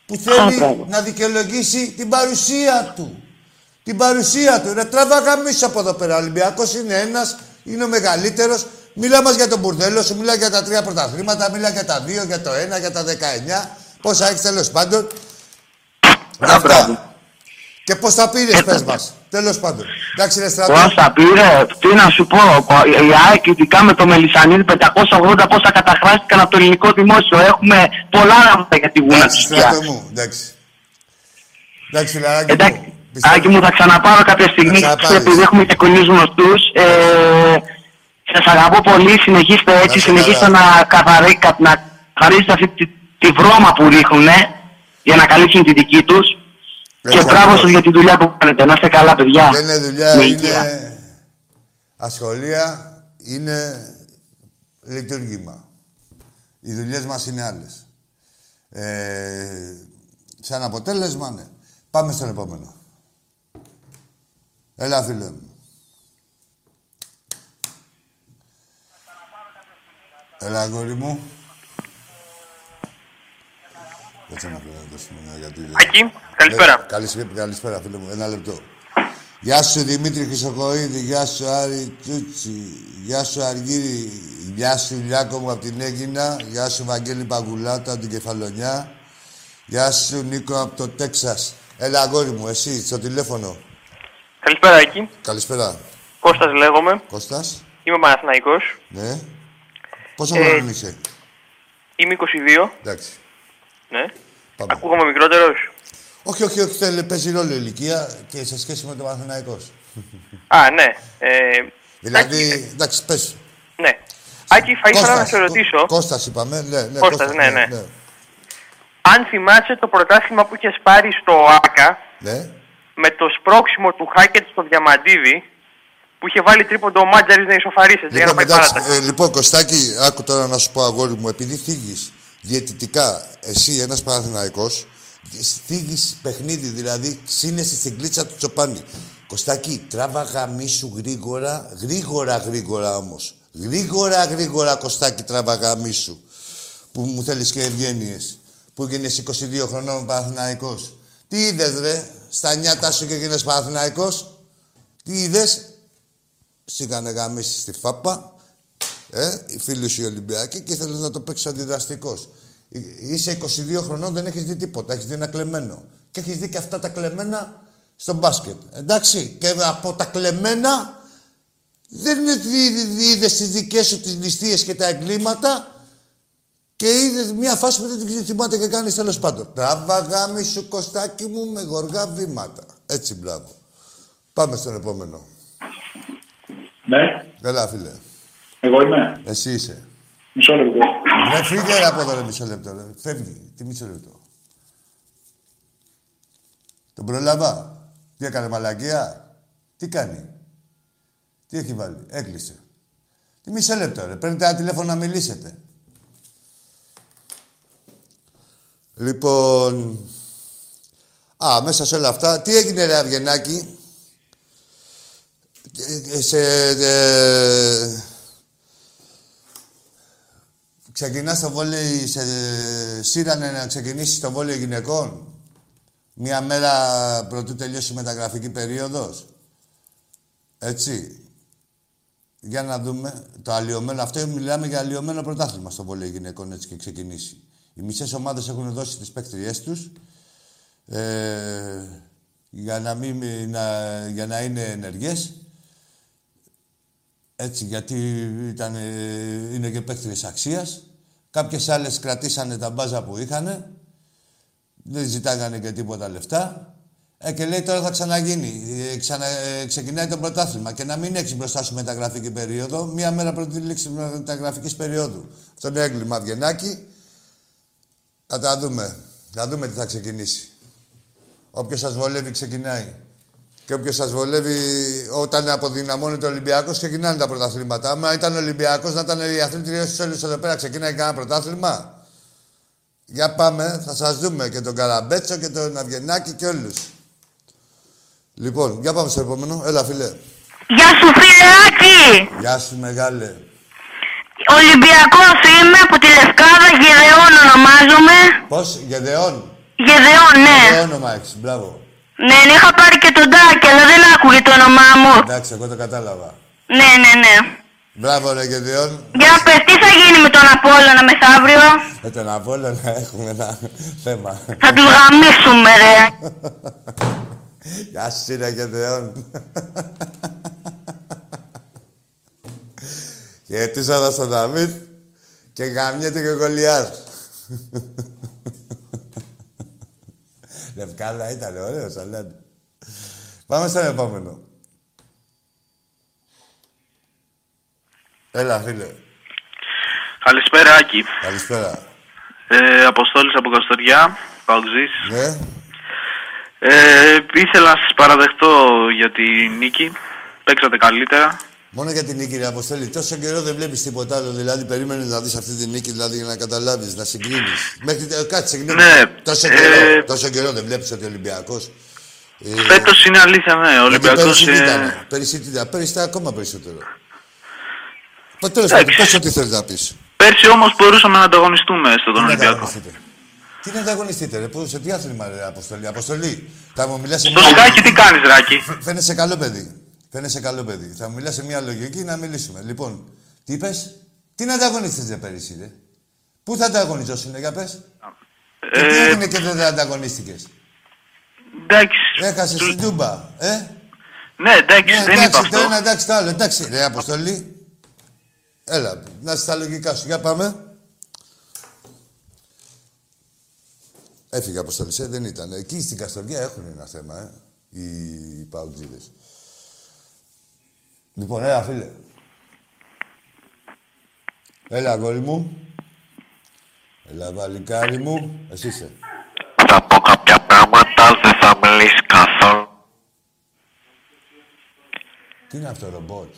που θέλει μπράβο. να δικαιολογήσει την παρουσία του. Την παρουσία του. Ρε τραβά γαμίσου από εδώ πέρα. Ο Ολυμπιακός είναι ένας, είναι ο μεγαλύτερος. Μιλά μας για τον μπουρδέλο σου, μιλά για τα τρία πρωταθλήματα, μιλά για τα δύο, για το ένα, για τα 19. Πόσα έχεις τέλος πάντων. Α, Αυτά. Μπράβο. Και πώς τα πήρες, πες μας. Τέλος πάντων. Εντάξει, ρε στρατό. Πώς τα πήρε, τι να σου πω, η ΑΕΚ ειδικά με το Μελισανίδη 580 πόσα καταχράστηκαν από το ελληνικό δημόσιο. Έχουμε πολλά να για τη γούνα Εντάξει, τους στρατό πια. μου. Εντάξει. Εντάξει, φιλαράκι Εντάξει, μου. Πιστεύω- Άκη μου θα ξαναπάρω κάποια στιγμή, Θα ξαναπάρεις. επειδή έχουμε και κολλούς γνωστούς. Ε, σας αγαπώ πολύ, συνεχίστε Να έτσι, είσαι συνεχίστε καλά. να, καθαρί, κα- να καθαρίσετε αυτή τη, τη βρώμα που ρίχνουν για να καλύψουν τη δική τους. Έτσι και μπράβο ακριβώς. σας για τη δουλειά που κάνετε. Να είστε καλά, παιδιά. Δεν είναι δουλειά, Με είναι υγεία. ασχολία, είναι λειτουργήμα. Οι δουλειές μας είναι άλλες. Ε, σαν αποτέλεσμα, ναι. Πάμε στον επόμενο. Έλα, φίλε μου. Έλα, αγόρι μου. Κάτσε να δώσουμε μια γιατί... Ακή, καλησπέρα. Ε, καλησπέρα, καλησπέρα, φίλε μου. Ένα λεπτό. Γεια σου Δημήτρη Χρυσοκοίδη, γεια σου Άρη Τσούτσι, γεια σου Αργύρι, γεια σου Λιάκο μου από την Έγινα, γεια σου Βαγγέλη Παγκουλάτα από την Κεφαλονιά, γεια σου Νίκο από το Τέξας. Έλα αγόρι μου, εσύ, στο τηλέφωνο. Καλησπέρα, Ακή. Καλησπέρα. Κώστας λέγομαι. Κώστας, Είμαι Παναθηναϊκός. ναι. Πόσο Ε, χρόνο είσαι, Είμαι 22. εντάξει. Ναι. Πάμε. Ακούγομαι μικρότερος. Όχι, όχι, όχι, θέλει, παίζει ρόλο η ηλικία και σε σχέση με τον Παναθηναϊκός. Α, ναι. Ε, Δηλαδή, εντάξει, πες. ναι. Άκη, θα ήθελα να Κώστας, σε ρωτήσω, Κώ- Κώστας είπαμε, ναι, ναι. Κώστας, ναι, ναι. αν θυμάσαι το πρωτάθλημα που είχες πάρει στο ΆΚΑ Ναι. με το σπρώξιμο του Χάκετ στο Διαμαντίδη που είχε βάλει τρίποντο ο Μάτζαρη να ισοφαρίσει έτσι, για να Λοιπόν, πάει εντάξει, παράταση. ε, λοιπόν, Κωστάκη, άκου τώρα να σου πω αγόρι μου, επειδή θίγεις διαιτητικά, εσύ ένας Παναθηναϊκός, θίγεις παιχνίδι, δηλαδή ξύνεσαι στην κλίτσα του Τσοπάνη. Κωστάκη, τράβα γαμίσου γρήγορα, γρήγορα, γρήγορα όμως. Γρήγορα, γρήγορα, Κωστάκη, τράβα γαμίσου. Που μου θέλεις και ευγένειες. Που γίνες 22 χρονών Παναθηναϊκός. Τι είδες, ρε, στα νιάτα σου και γίνες Παναθηναϊκός; Τι είδες, σήκανε γαμίσει στη ΦΑΠΑ, ε, οι φίλοι σου οι Ολυμπιακοί και ήθελες να το παίξεις αντιδραστικός. Είσαι 22 χρονών, δεν έχεις δει τίποτα. Έχεις δει ένα κλεμμένο. Και έχεις δει και αυτά τα κλεμμένα στο μπάσκετ. Εντάξει. Και από τα κλεμμένα δεν είδες τις δικές σου τις ληστείε και τα εγκλήματα και είδες μια φάση που δεν την θυμάται και κάνει τέλος πάντων. Τράβα γάμι σου κοστάκι μου με γοργά βήματα. Έτσι, μπράβο. Πάμε στον επόμενο. Ναι, Καλά, φίλε. εγώ είμαι. Εσύ είσαι. Μισό λεπτό. Ρε φύγε ρε από εδώ ρε μισό λεπτό ρε. Φεύγει. Τι μισό λεπτό. Τον προλαβά. Τι έκανε μαλακία; Τι κάνει; Τι έχει βάλει; Έκλεισε. Τι μισό λεπτό ρε. Παίρνετε ένα τηλέφωνο να μιλήσετε. Λοιπόν... Α, μέσα σε όλα αυτά, τι έγινε ρε Αυγενάκη; Ε, ε, Σε... ε, Ξεκινάς το βόλεϊ, σε σύρανε να ξεκινήσεις το βόλεϊ γυναικών; Μία μέρα πρωτού τελειώσει η μεταγραφική περίοδος; Έτσι. Για να δούμε. Το αλλοιωμένο, αυτό μιλάμε για αλλοιωμένο πρωτάθλημα στο βόλεϊ γυναικών έτσι και ξεκινήσει. Οι μισές ομάδες έχουν δώσει τις παίκτριές τους ε, για, να μην, να, για να είναι ενεργές. Έτσι, γιατί ήταν, ε, είναι και παίκτριες αξίας. Κάποιες άλλες κρατήσανε τα μπάζα που είχαν. Δεν ζητάγανε και τίποτα λεφτά. Ε, και λέει τώρα θα ξαναγίνει. Ε, ξανα, ε, ξεκινάει το πρωτάθλημα. Και να μην έχει μπροστά σου μεταγραφική περίοδο, μία μέρα πριν τη λήξη μεταγραφικής περίοδου. Αυτό είναι έγκλημα, Αυγενάκη. Θα τα δούμε. Θα δούμε τι θα ξεκινήσει. Όποιος σας βολεύει, ξεκινάει. Και όποιος σας βολεύει, όταν αποδυναμώνεται ο Ολυμπιακός, ξεκινάνε τα πρωταθλήματα. Άμα ήταν Ολυμπιακός, να ήταν οι αθλητριέ του όλου εδώ πέρα, ξεκινάει κανένα πρωτάθλημα. Για πάμε, θα σας δούμε και τον Καραμπέτσο και τον Αυγενάκη και όλους. Λοιπόν, για πάμε στο επόμενο. Έλα, φίλε. Γεια σου φιλεάκι! Γεια σου, μεγάλε. Ολυμπιακός είμαι από τη Λευκάδα, Γεδεών ονομάζομαι. Πώς, Γεδεών. Γεδεών, Τι ναι. όνομα έχεις, μπράβο. Ναι, είχα πάρει και τον Τάκη, αλλά δεν άκουγε το όνομά μου. Εντάξει, εγώ το κατάλαβα. Ναι, ναι, ναι. Μπράβο, ρε Γεδεών. Για πες, τι θα γίνει με τον Απόλλωνα μεθαύριο; Με τον Απόλλωνα να έχουμε ένα θέμα. Θα τους γαμίσουμε, ρε. Γεια σου, ρε Γεδεών. Χαιρετίζω εδώ στον Δαμίτ και γαμιέται και ο Γολιάς. Λευκάδα ήταν ωραίο, θα λένε. Πάμε στον επόμενο. Έλα, φίλε. Καλησπέρα, Άκη. Καλησπέρα. Ε, Αποστόλης από Καστοριά, Παοξής. Ναι. Ε, ήθελα να σας παραδεχτώ για τη νίκη. Παίξατε καλύτερα. Μόνο για την νίκη, ρε Αποστόλη. Τόσο καιρό δεν βλέπεις τίποτα άλλο. Δηλαδή, περίμενε να δεις αυτή τη νίκη, δηλαδή για να καταλάβεις, να συγκρίνεις. Μέχρι τε- κάτσε, συγγνώμη. Ναι, Τόσο, ε, καιρό, τόσο καιρό δεν βλέπεις ότι ο Ολυμπιακός. Ε, Φέτος είναι αλήθεια, ναι. Ο γιατί Ολυμπιακός... Πέρυσι τι ε, ήταν. Πέρυσι τι ήταν; Πέρυσι ήταν ακόμα περισσότερο. Μα τέλος πάντων, Εντάξει. πες ό,τι θέλει να πεις. Πέρσι όμως μπορούσαμε να ανταγωνιστούμε στον Τι να Ολυμπιακό. ανταγωνιστείτε; Τι να ανταγωνιστείτε, ρε. Πού, σε τι άθλημα, ρε Αποστολή. Αποστολή. Θα μου μιλάς σε Στο σκάκι τι κάνεις, Ράκη; Φαίνεσαι καλό παιδί. Φαίνεσαι καλό παιδί. Θα μου μιλάς σε μια λογική να μιλήσουμε. Λοιπόν, τι είπες, τι να ανταγωνιστείς ρε πέρυσι, ρε; Πού θα ανταγωνιζόσουν, για πες; Και τι Ε, έγινε και δεν ανταγωνίστηκες; εντάξει. Έχασες στην Τούμπα, ε; Ναι, εντάξει, Ναι, δεν είπα εντάξει, το αυτό. ένα, εντάξει, το άλλο. Εντάξει, ρε Αποστολή. Έλα, να είσαι στα λογικά σου. Για πάμε. Έφυγε Αποστολή, ε, δεν ήταν. Εκεί στην Καστοριά έχουν ένα θέμα, ε, οι παουτζίδες. Λοιπόν, έλα, φίλε. Έλα, αγόρι μου. Έλα, βαλικάρι μου. Εσύ είσαι. Θα πω κάποια πράγματα, δεν θα μιλήσεις καθόλου. Τι είναι αυτό, ρομπότ;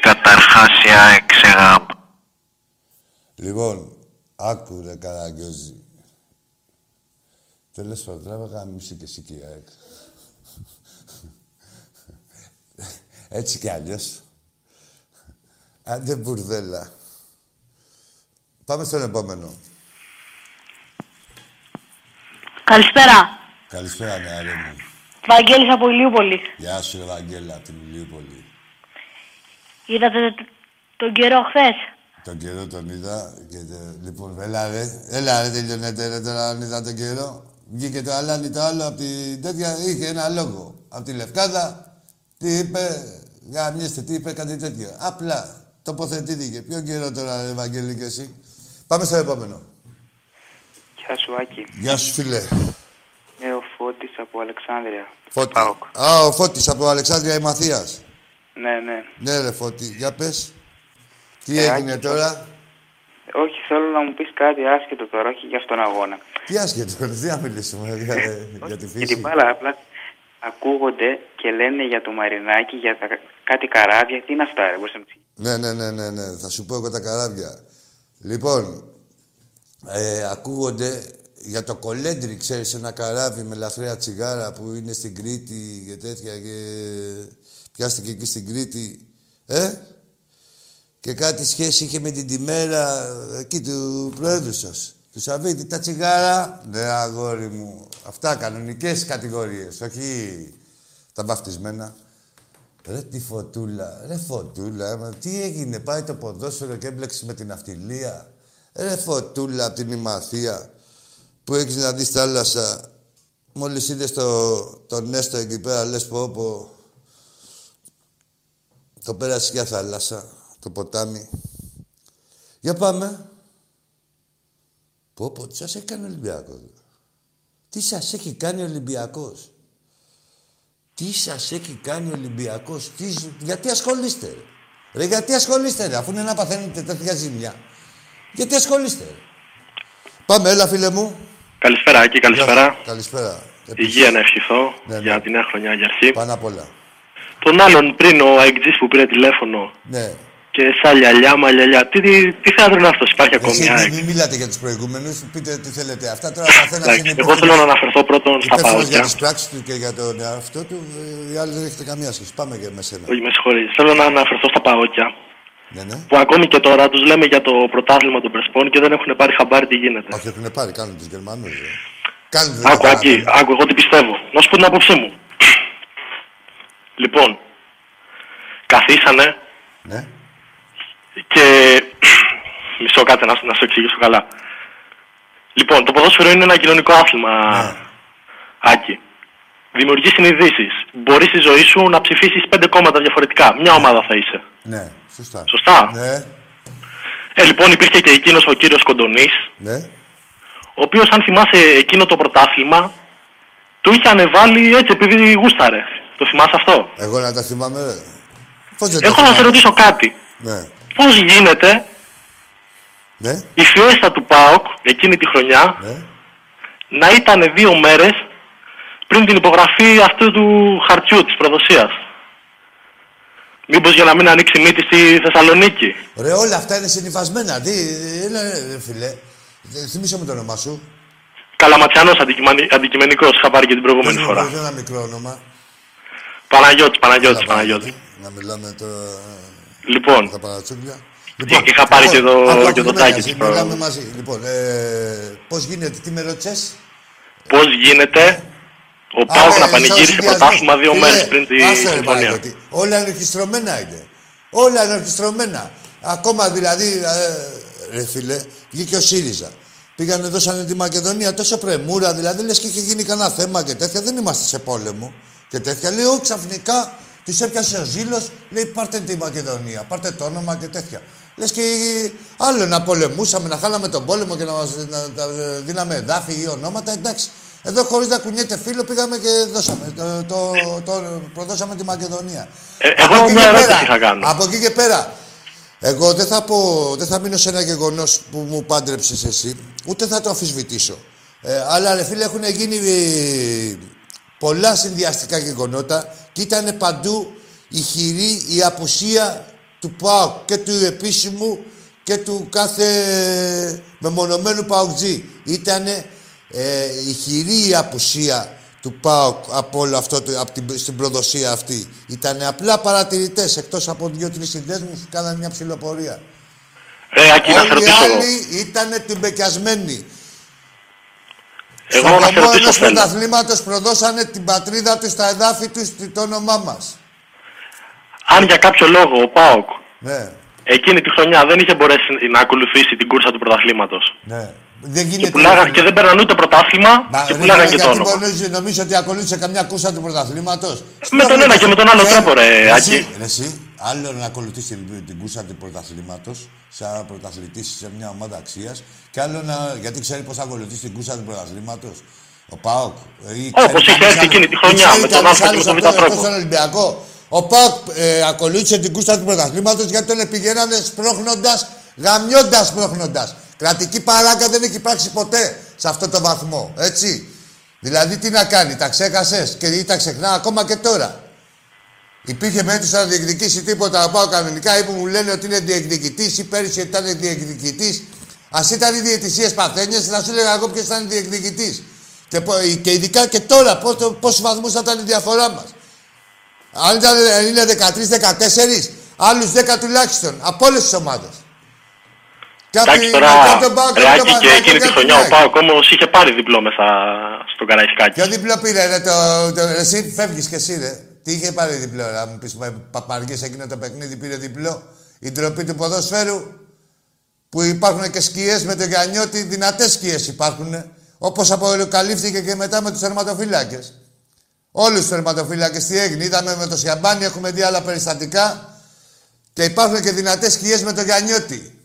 Καταρχάς η ΑΕΚ σε γάμο. Λοιπόν, άκου ρε καραγκιόζη. Τέλος πάντων, τράβα γάμισε και εσύ και η ΑΕΚ. Έτσι κι αλλιώς. Άντε μπουρδέλα. Πάμε στον επόμενο. Καλησπέρα. Καλησπέρα, νεαρέ μου. Βαγγέλης από Ηλιούπολη. Γεια σου, Ευαγγέλα, από την Ηλιούπολη. Είδατε τ- τον καιρό χθες; Τον καιρό τον είδα και τε- λοιπόν, έλα ρε, έλα ρε, τελειώνεται ρε τώρα αν είδα τον καιρό. Βγήκε το αλάνι το άλλο από την τέτοια, είχε ένα λόγο. Από τη Λευκάδα, τι είπε, γαμιέστε, τι είπε, κάτι τέτοιο. Απλά τοποθετήθηκε. Ποιο καιρό τώρα, ρε, Ευαγγέλη και εσύ. Πάμε στο επόμενο. Γεια σου Άκη. Γεια σου, φίλε. Είμαι ο Φώτης από Αλεξάνδρεια. Φώτη. ΠΑΟΚ. Α, ο Φώτης από Αλεξάνδρεια η Μαθίας. Ναι, ναι. Ναι, ρε Φώτη, για πες. Τι Ε, έγινε Άκη, τώρα; Όχι, θέλω να μου πεις κάτι άσχετο τώρα, όχι για αυτόν τον αγώνα. Τι άσχετο, τι να μιλήσουμε για, για τη Για φύση. την μπάλα, απλά ακούγονται και λένε για το Μαρινάκι, για τα, κάτι καράβια. Τι είναι αυτά, ρε, μπορείς να μου εξηγήσεις; Ναι, ναι, ναι, ναι, ναι. Θα σου πω εγώ τα καράβια. Λοιπόν, ε, ακούγονται για το κολέντρι, ξέρεις, ένα καράβι με λαθρέα τσιγάρα που είναι στην Κρήτη και τέτοια και πιάστηκε εκεί στην Κρήτη. Ε, και κάτι σχέση είχε με την τιμέρα εκεί του Προέδρου σας. Του Σαββίδη, τα τσιγάρα. Ναι, αγόρι μου. Αυτά κανονικές κατηγορίες, όχι τα βαφτισμένα. Ρε τη φωτούλα, ρε φωτούλα, ε, μα τι έγινε, πάει το ποδόσφαιρο και έμπλεξε με την αυτιλία. Ρε φωτούλα από την Ημαθία που έχεις να δεις θάλασσα. Μόλις είδες το, το Νέστο εκεί πέρα, λες πω πω. Το πέρασε για θάλασσα, το ποτάμι. Για πάμε. Πω πω, τι σας έχει κάνει ο Ολυμπιακός; Τι σας έχει κάνει ο Ολυμπιακός; Τι σας έχει κάνει ο Ολυμπιακός; Τι... ζ- Γιατί ασχολείστε, ρε. Ρε, γιατί ασχολείστε, ρε. Αφού είναι να παθαίνετε τέτοια ζημιά. Γιατί ασχολείστε, ρε. Πάμε, έλα, φίλε μου. Καλησπέρα, Άκη, καλησπέρα. Καλησπέρα. Υγεία να ευχηθώ Ναι, ναι. για τη νέα χρονιά για αρχή. Πάνω απ' όλα. Τον άλλον πριν ο Αιγτζής που πήρε τηλέφωνο Ναι. Και σαν λιαλιά, μαλλιαλιά. Τι, τι, τι θέατρο είναι αυτός, υπάρχει ακόμη Εσείς μια μην, ΑΕΚ. μην μιλάτε για τους προηγούμενους, πείτε τι θέλετε. Αυτά τώρα ο καθένας Εντάξει, είναι εγώ υπεύθυνος- θέλω να αναφερθώ πρώτον στα υπεύθυνος για παόκια. τις πράξεις του και για τον εαυτό του. ε, Οι άλλοι δεν έχετε καμία σχέση. Πάμε και με σένα. Όχι, με συγχωρείς. Θέλω να αναφερθώ στα παόκια. Ναι, ναι. Που ακόμη και τώρα τους λέμε για το πρωτάθλημα των Πρεσπών και δεν έχουν πάρει χαμπάρι τι γίνεται. Όχι, έχουν πάρει, κάνουν τους Γερμανούς. Ε. Κάνουν τους Άκου, Άκη, Γερμανούς. άκου, εγώ τι πιστεύω. Να σου πω την άποψή μου. Λοιπόν, καθίσανε Ναι. Και... Μισό κάτσε να, σου- να σου εξηγήσω καλά. Λοιπόν, το ποδόσφαιρο είναι ένα κοινωνικό άθλημα, Ναι. Άκη. Δημιουργείς συνειδήσεις. Μπορείς στη ζωή σου να ψηφίσεις πέντε κόμματα διαφορετικά. Μια ομάδα θα είσαι. Ναι, σωστά. Σωστά; Ναι, Ε, λοιπόν, υπήρχε και εκείνος ο κύριος Κοντονής, ναι. ο οποίος, αν θυμάσαι εκείνο το πρωτάθλημα, του είχε ανεβάλει έτσι επειδή γούσταρε. Το θυμάσαι αυτό; Εγώ να τα θυμάμαι, ρε. Πώς δεν τα Έχω να σε θυμάμαι; ρωτήσω κάτι. Ναι. Πώς γίνεται Ναι, η φιέστα του ΠΑΟΚ εκείνη τη χρονιά ναι. να ήταν δύο μέρες πριν την υπογραφή αυτού του χαρτιού της προδοσίας. Μήπως για να μην ανοίξει μύτη στη Θεσσαλονίκη. Ρε, όλα αυτά είναι συνυφασμένα. Τι, έλα, ρε, φίλε. Ε, Θυμήσε μου το όνομά σου. Καλαματιανό αντικειμενικός, είχα πάρει και την προηγούμενη Πες μου, φορά. πες ένα μικρό όνομα. Παναγιώτης, Παναγιώτης, Έλα, Παναγιώτη. Να μιλάμε τώρα Λοιπόν, τα παρατσούκλια. είχα πάρει και το- άκου, άκου, και το μην τάκι με της νοιάζει, Μιλάμε προ- μαζί. Λοιπόν, ε, πώς γίνεται, τι με ρώτησες; πώς γίνεται ο Α, ΠΑΟΚ ναι, να σαν πανηγύρισε συνδυασμός. πρωτάθλημα δύο Φίλε, μέρες πριν τη άσε, ρε, συμφωνία; Παναγιώτη. Όλα είναι ορκιστρωμένα είναι. Όλα είναι ορκιστρωμένα. Ακόμα δηλαδή, ε, ρε φίλε, βγήκε ο ΣΥΡΙΖΑ. Πήγανε, δώσανε τη Μακεδονία τόσο πρεμούρα, δηλαδή λες και είχε γίνει κανένα θέμα και τέτοια. Δεν είμαστε σε πόλεμο και τέτοια. Λέει, όχι ξαφνικά της έπιασε ο ζήλος, λέει πάρτε τη Μακεδονία, πάρτε το όνομα και τέτοια. Λες και άλλο να πολεμούσαμε, να χάλαμε τον πόλεμο και να, μας, να, να δίναμε εδάφη ή ονόματα, εντάξει. Εδώ χωρίς να κουνιέται φίλο πήγαμε και δώσαμε. Το, το, το, προδώσαμε τη Μακεδονία. Ε, Από εγώ εκεί μια και ερώτηση πέρα- θα κάνω. Από εκεί και πέρα. Εγώ δεν θα πω, δεν θα μείνω σε ένα γεγονός που μου πάντρεψες εσύ, ούτε θα το αμφισβητήσω. Ε, αλλά ρε φίλε έχουν γίνει ε, πολλά συνδυαστικά γεγονότα και ήταν παντού η χειρή, η απουσία του ΠΑΟΚ και του επίσημου και του κάθε μεμονωμένου ΠΑΟΚτζή. Ήταν ε, η χειρή η απουσία του ΠΑΟΚ από όλο αυτό, το, από την, στην προδοσία αυτή. Ήταν απλά παρατηρητές, εκτός από δύο-τρεις συνδέσμους που κάνανε μια ψηλοπορία. Ρε, Άκη, να σε Όλοι οι ρωτήσω εγώ. άλλοι ήταν τυμπεκιασμένοι. Εγώ Στο να σε βωμό ρωτήσω ενός θέλω. πρωταθλήματος προδώσανε την πατρίδα τους, τα εδάφη τους, το όνομά μας. Αν για κάποιο λόγο ο ΠΑΟΚ Ναι, εκείνη τη χρονιά δεν είχε μπορέσει να ακολουθήσει την κούρσα του πρωταθλήματος ναι. Δεν και, γίνεται. πουλάγαν, και δεν παίρναν ούτε πρωτάθλημα Μα, και ρε, πουλάγαν ρε, και το γιατί όνομα. νομίζεις, νομίζω ότι ακολούθησε καμιά κούρσα του πρωταθλήματος; Με τον ένα και με τον άλλο τρόπο, ρε, εσύ, Άκη. ρε, εσύ, άλλο να ακολουθήσει την, την κούρσα του πρωταθλήματο, σαν πρωταθλητής σε μια ομάδα αξίας, και άλλο να. Γιατί ξέρει πώς θα ακολουθήσει την κούρσα του πρωταθλήματο. Ο Πάοκ. Όπως είχε έρθει εκείνη τη χρονιά, με τον Α και με τον Β τρόπο. Στον Ολυμπιακός. Ο Πάοκ ε, ακολούθησε την κούρσα του πρωταθλήματο γιατί τον πηγαίνανε σπρώχνοντας, γαμιώντας σπρώχνοντας. Κρατική παράγκα δεν έχει υπάρξει ποτέ σε αυτό το βαθμό. Έτσι. Δηλαδή τι να κάνει, τα ξέχασες και ή τα ξεχνά ακόμα και τώρα. Υπήρχε μέτρηση να διεκδικήσεις τίποτα να πάω κανονικά ή που μου λένε ότι είναι διεκδικητής ή πέρυσι ήταν διεκδικητής. Α ήταν οι διαιτησίε παθένιε, θα σου έλεγα εγώ ποιος ήταν διεκδικητής. Και, πο- και ειδικά και τώρα, πόσους βαθμούς θα ήταν η διαφορά μας. Αν ήταν, είναι 13-14, άλλους 10 τουλάχιστον από όλες τις ομάδες. Και από Εντάξει την- τώρα, και από τον Πάοκ, και από ρε, τον Άκη, και Παναθηναϊκό, εκείνη και τη από την χρονιά ο ΑΕΚ. ΠΑΟΚ όμως είχε πάρει διπλό μέσα στο Καραϊσκάκι. Ποιο διπλό πήρε, ρε, το, το, εσύ φεύγεις και εσύ, ρε. Τι είχε πάρει διπλό, ρε, να μου πεις παπαργές εκείνο το παιχνίδι πήρε διπλό. Η ντροπή του ποδοσφαίρου, που υπάρχουν και σκιές με το Γιαννιώτη, δυνατές σκιές υπάρχουν. Όπως αποκαλύφθηκε και μετά με τους θερματοφύλακες. Όλους τους θερματοφύλακες τι έγινε. Είδαμε με το Σιαμπάνι, έχουμε δει άλλα περιστατικά. Και υπάρχουν και δυνατές σκιές με το Γιαννιώτη.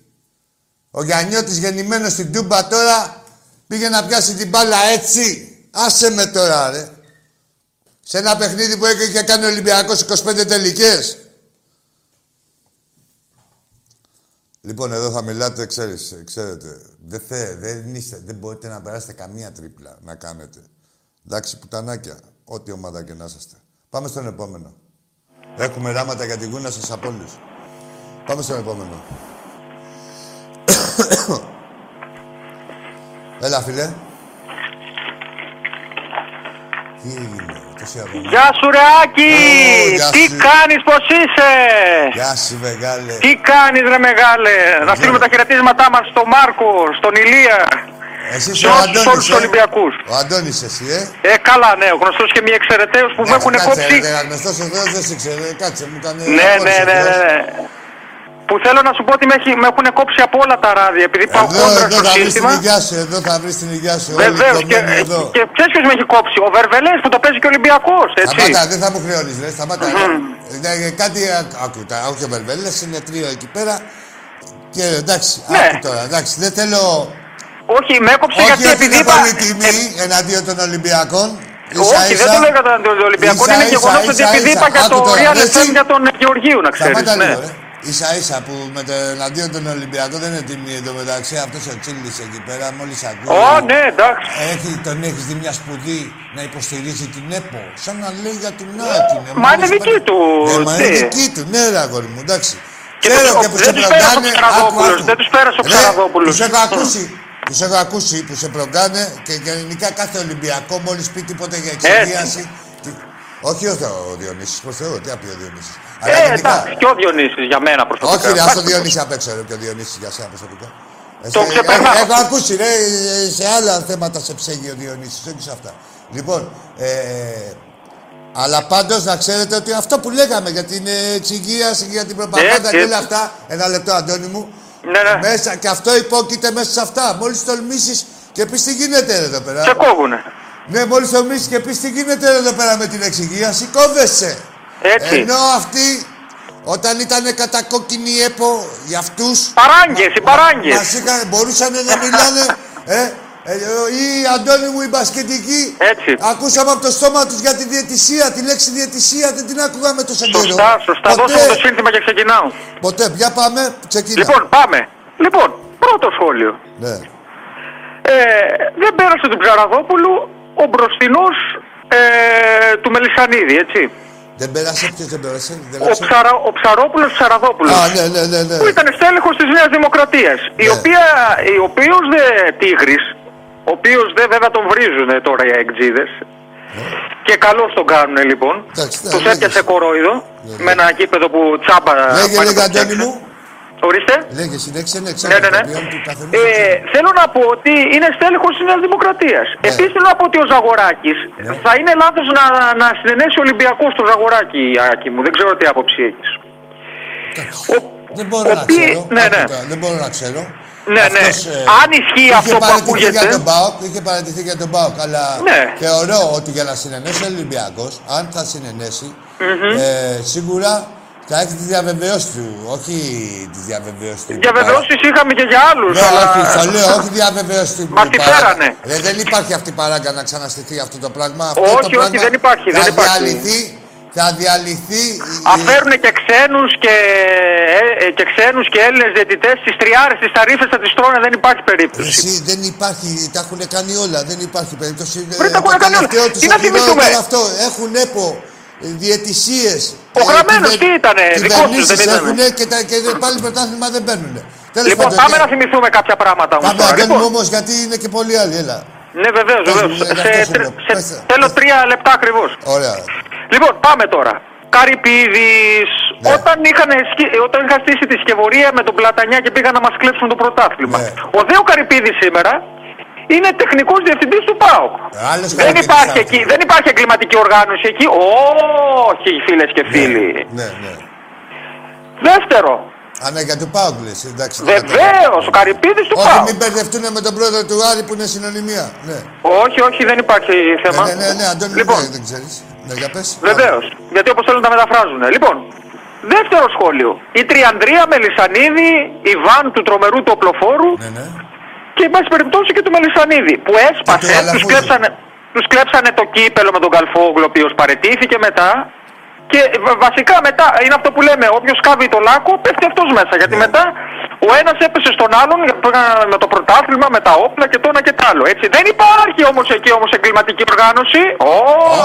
Ο Γιαννιώτης γεννημένος στην Τούμπα τώρα πήγε να πιάσει την μπάλα έτσι. Άσε με τώρα, ρε. Σε ένα παιχνίδι που είχε κάνει ο Ολυμπιακός 25 τελικές. Λοιπόν, εδώ θα μιλάτε, ξέρεις, ξέρετε. Δεν, θε, δεν, είστε, δεν μπορείτε να περάσετε καμία τρίπλα να κάνετε. Εντάξει, πουτανάκια. Ό,τι ομάδα και να είσαστε. Πάμε στον επόμενο. Έχουμε ράματα για την γούνα σας από όλους. Πάμε στον επόμενο. Έλα, φίλε. Τι έγινε, τόση αγωνία. Γεια σου ρε Άκη! Ω, γεια Τι σου. κάνεις, πώς είσαι! Γεια σου, μεγάλε. Τι κάνεις ρε μεγάλε! Να στείλουμε τα χαιρετίσματά μας στον Μάρκο, στον Ηλία, Εσύ σε είσαι ο όλους Αντώνης, όλους τους ε. Ολυμπιακούς. Ο Αντώνης εσύ, ε. Ε, καλά ναι, ο γνωστός και μη εξαιρεταίος που με έχουν Κάτσε, κόψει. ρε, γνωστός ο Θεός δεν σε ξέρει. Κάτσε, μου έκανε... Ναι, απόρριψε ναι, ο ναι, Θεός. ναι. Που θέλω να σου πω ότι με, έχει- με έχουν κόψει από όλα τα ράδια, επειδή πάω Εδώ, κόντρα εδώ στο θα βρεις την σύστημα. υγειά σου, εδώ θα βρεις την υγειά σου. Όλοι Βεβαίως και, κομμένοι εδώ. και ξέρεις ποιος με έχει κόψει; Ο Βερβελές που το παίζει και ο Ολυμπιακός, έτσι. Σταμάτα, δεν θα μου χρεώνεις, ρε. Σταμάτα. Ναι, ε, κάτι α- άκου, τα, όχι ο Βερβέλες, είναι τρίο εκεί πέρα. Και εντάξει, Ναι. άκου τώρα, εντάξει, δεν θέλω... Όχι, με έκοψε Όχι γιατί ότι επειδή είναι είπα. πολύ τιμή εναντίον των Ολυμπιακών. Όχι, δεν το λέω κατά τον Ολυμπιακό. Ίσα, Είναι ίσα, γεγονό ότι ίσα, επειδή ίσα. είπα για Άκου το τώρα, Real ρε, FM εσύ. για τον Γεωργίου, να ξέρεις. Σταμάτα Ναι. Λίγο, ρε. Ίσα ίσα που με το εναντίον των Ολυμπιακών δεν είναι τιμή εδώ μεταξύ. Αυτός ο Τσίλης εκεί πέρα, μόλις ακούει. Ω, ναι, εντάξει. Έχει, τον έχεις δει μια σπουδή να υποστηρίζει την ΕΠΟ. Σαν να λέει για την Άκη. ναι, Μα μόλις είναι δική πάνε- του, Ναι, μα είναι τι. δική του, ναι, ρε αγόρι μου, εντάξει. Και Ξέρω δεν- και που δεν σε τους πέρασε ο προγκάνε. Ψαραδόπουλος, άκου, δεν τους πέρασε ο Ρε, Ψαραδόπουλος. Τους έχω ακούσει. Τους έχω ακούσει που σε προγκάνε και γενικά κάθε Ολυμπιακό μόλις πει τίποτα για εξυγίαση. τι- Όχι ο, ο Διονύσης, προς Θεού, τι απει ο Διονύσης. Αλλά Ε, γενικά, εντάξει, και ο Διονύσης για μένα προσωπικά. όχι, ρε, ας το Εντάξει, Διονύση απ' έξω, ρε, και ο Διονύσης για σένα προσωπικά. Το Εσύ- ξεπερνάω. ε, Έχω ακούσει, ρε, ε, σε άλλα θέματα σε ψέγει ο Διονύσης, όχι σε αυτά. Λοιπόν, ε, αλλά πάντως να ξέρετε ότι αυτό που λέγαμε για την ε, εξυγίαση, για την προπαγάνδα Έτσι, και όλα έτσι. αυτά, ένα λεπτό Αντώνη μου, Ναι, ναι. μέσα, και αυτό υπόκειται μέσα σε αυτά. Μόλις τολμήσεις και πεις τι γίνεται ρε, εδώ πέρα. Σε κόβουνε. Ναι, μόλις τολμήσεις και πεις τι γίνεται ρε, εδώ πέρα με την εξυγίαση, κόβεσαι. Έτσι. Ενώ αυτοί όταν ήταν κατά κόκκινη έπο για αυτούς... Παράγγες, οι παράγγες. Μας είχαν, μπορούσαν να μιλάνε, ε, ε, ή Αντώνη μου οι μπασκετικοί. Έτσι. Ακούσαμε από το στόμα τους για τη διαιτησία, τη λέξη διαιτησία, δεν την άκουγαμε τόσο καιρό. Σωστά, σωστά. Ποτέ, Δώσε μου το σύνθημα και ξεκινάω. ποτέ, για πάμε, ξεκινά. Λοιπόν, πάμε. Λοιπόν, πρώτο σχόλιο. Ναι. Ε, δεν πέρασε του Ψαραδόπουλου ο μπροστινός ε, του Μελισανίδη, έτσι. Δεν πέρασε, ποιος δεν πέρασε. Δεν Ο, πέρασε. Ψαρα, ο Ψαρόπουλος Ψαραδόπουλος. Α, ναι, ναι, ναι, ναι. Που ήταν στέλεχος της Νέας Δημοκρατίας. Η Ναι. οποία, η οποίος δε τίγρης, ο οποίος δε βέβαια τον βρίζουν τώρα οι αεκτζίδες. Και καλώς τον κάνουν λοιπόν. Ναι. Εντάξει, ναι, Τους λέγε. έπιασε κορόιδο με ένα κήπεδο που τσάμπα Λέγε, πάει να λέγε, το Αντώνη φτιάξουν. μου. Ορίστε. Λέγε, συνέχισε, ναι, Ναι, ξέρω. ναι, ναι. το ποιόν του καθενός, Ε, ξέρω. θέλω να πω ότι είναι στέλεχος της Νέας Δημοκρατίας. Ναι. Επίσης θέλω να πω ότι ο Ζαγοράκης θα είναι λάθος να, να συνενέσει ο Ολυμπιακός στο Ζαγοράκη, Άκη μου. Δεν ξέρω τι άποψη έχεις. Ο- Δεν μπορώ ο να ποιοι- ξέρω. ναι, ναι. Άκουτα, Δεν μπορώ να ξέρω. Ναι, ναι. Αυτός, ε, Αν ισχύει είχε αυτό που παραιτηθεί ακούγεται. Για τον ΠΑΟΚ, είχε παραιτηθεί για τον ΠΑΟΚ, αλλά Ναι. θεωρώ ότι για να συνενέσει ο Ολυμπιακός, αν θα συνενέσει, ε, σίγουρα θα έχει τη διαβεβαίωση του, όχι τη διαβεβαίωση του. Διαβεβαιώσεις είχαμε και για άλλους, Ναι, αλλά... όχι, το λέω, όχι διαβεβαίωση του. Μας τη παράγκα. φέρανε. Ε, δεν υπάρχει αυτή η παράγκα να ξαναστηθεί αυτό το πράγμα. Αυτό Όχι, το όχι, πράγμα δεν υπάρχει, Θα δεν υπάρχει. διαλυθεί, θα διαλυθεί. η- Αφέρουν και ξένους και, ε, ε, και ξένους και Έλληνες διαιτητές στις τριάρες, στις ταρίφες θα τις τρώνε, δεν υπάρχει περίπτωση. Εσύ δεν υπάρχει, τα έχουν κάνει όλα, δεν υπάρχει περίπτωση. Βρε, τα Ε, έχουν το κάνει όλα. τελευταίος τους Τι να οχυρότερο θυμηθούμε; Αυτό, έχουν έπο, διαιτησίες. Ο Γραμμένος τι ήτανε, δικός τους δεν ήτανε. έχουν και, τα, και πάλι πρωτάθλημα δεν παίρνουν. Τέλος Λοιπόν, πάντων, πάμε και- να θυμηθούμε κάποια πράγματα όμως Πάμε, τώρα. Αντώνη Λοιπόν, μου όμως, γιατί είναι και πολλοί άλλοι, έλα. ναι βεβαίως, Πες μου, βεβαίως. για Σε, αυτό σου τρι- λέω. σε- Πες τα. θέλω τρία λεπτά ακριβώς. Ωραία. Λοιπόν, πάμε τώρα. Καρυπίδης, Ναι. όταν, είχαν, σκι- όταν είχα στήσει τη σκευωρία με τον Πλατανιά και πήγαν να μας κλέψουν το πρωτάθλημα. Ναι. Ο Δέο Καρυπίδης σήμερα είναι τεχνικός διευθυντής του ΠΑΟΚ. Άλλος Δεν Καρυπίδης υπάρχει, αυτός. εκεί, δεν υπάρχει εγκληματική οργάνωση εκεί. Όχι, φίλες και φίλοι. Ναι, ναι. Δεύτερο, Α, ναι, για του Πάουκ λες, εντάξει. βεβαίως, ο Καρυπίδης του Όχι, ΠΑΟΚ. μην μπερδευτούν με τον πρόεδρο του Άρη που είναι συνωνυμία. Ναι. Όχι, όχι, δεν υπάρχει θέμα. Ναι, ναι, ναι, Αντώνη, Λοιπόν, ναι, δεν ξέρεις. Ναι, για πες. Βεβαίως. Γιατί όπως θέλουν τα μεταφράζουν. Λοιπόν, δεύτερο σχόλιο. Η Τριανδρία Μελισανίδη, η βαν του τρομερού του οπλοφόρου Ναι, ναι. Και εν πάση περιπτώσει και του Μελισανίδη που Και έσπασε, του τους Αλαφούζου. κλέψανε, τους κλέψανε το κύπελο με τον Καλφόγλου, ο οποίος παρετήθηκε μετά. Και βα- βασικά μετά είναι αυτό που λέμε: Όποιος κάβει το λάκκο, πέφτει αυτός μέσα. Γιατί Ναι. μετά ο ένας έπεσε στον άλλον πήγαν με το πρωτάθλημα, με τα όπλα και το ένα και το άλλο. Έτσι. Δεν υπάρχει όμως εκεί όμως εγκληματική οργάνωση.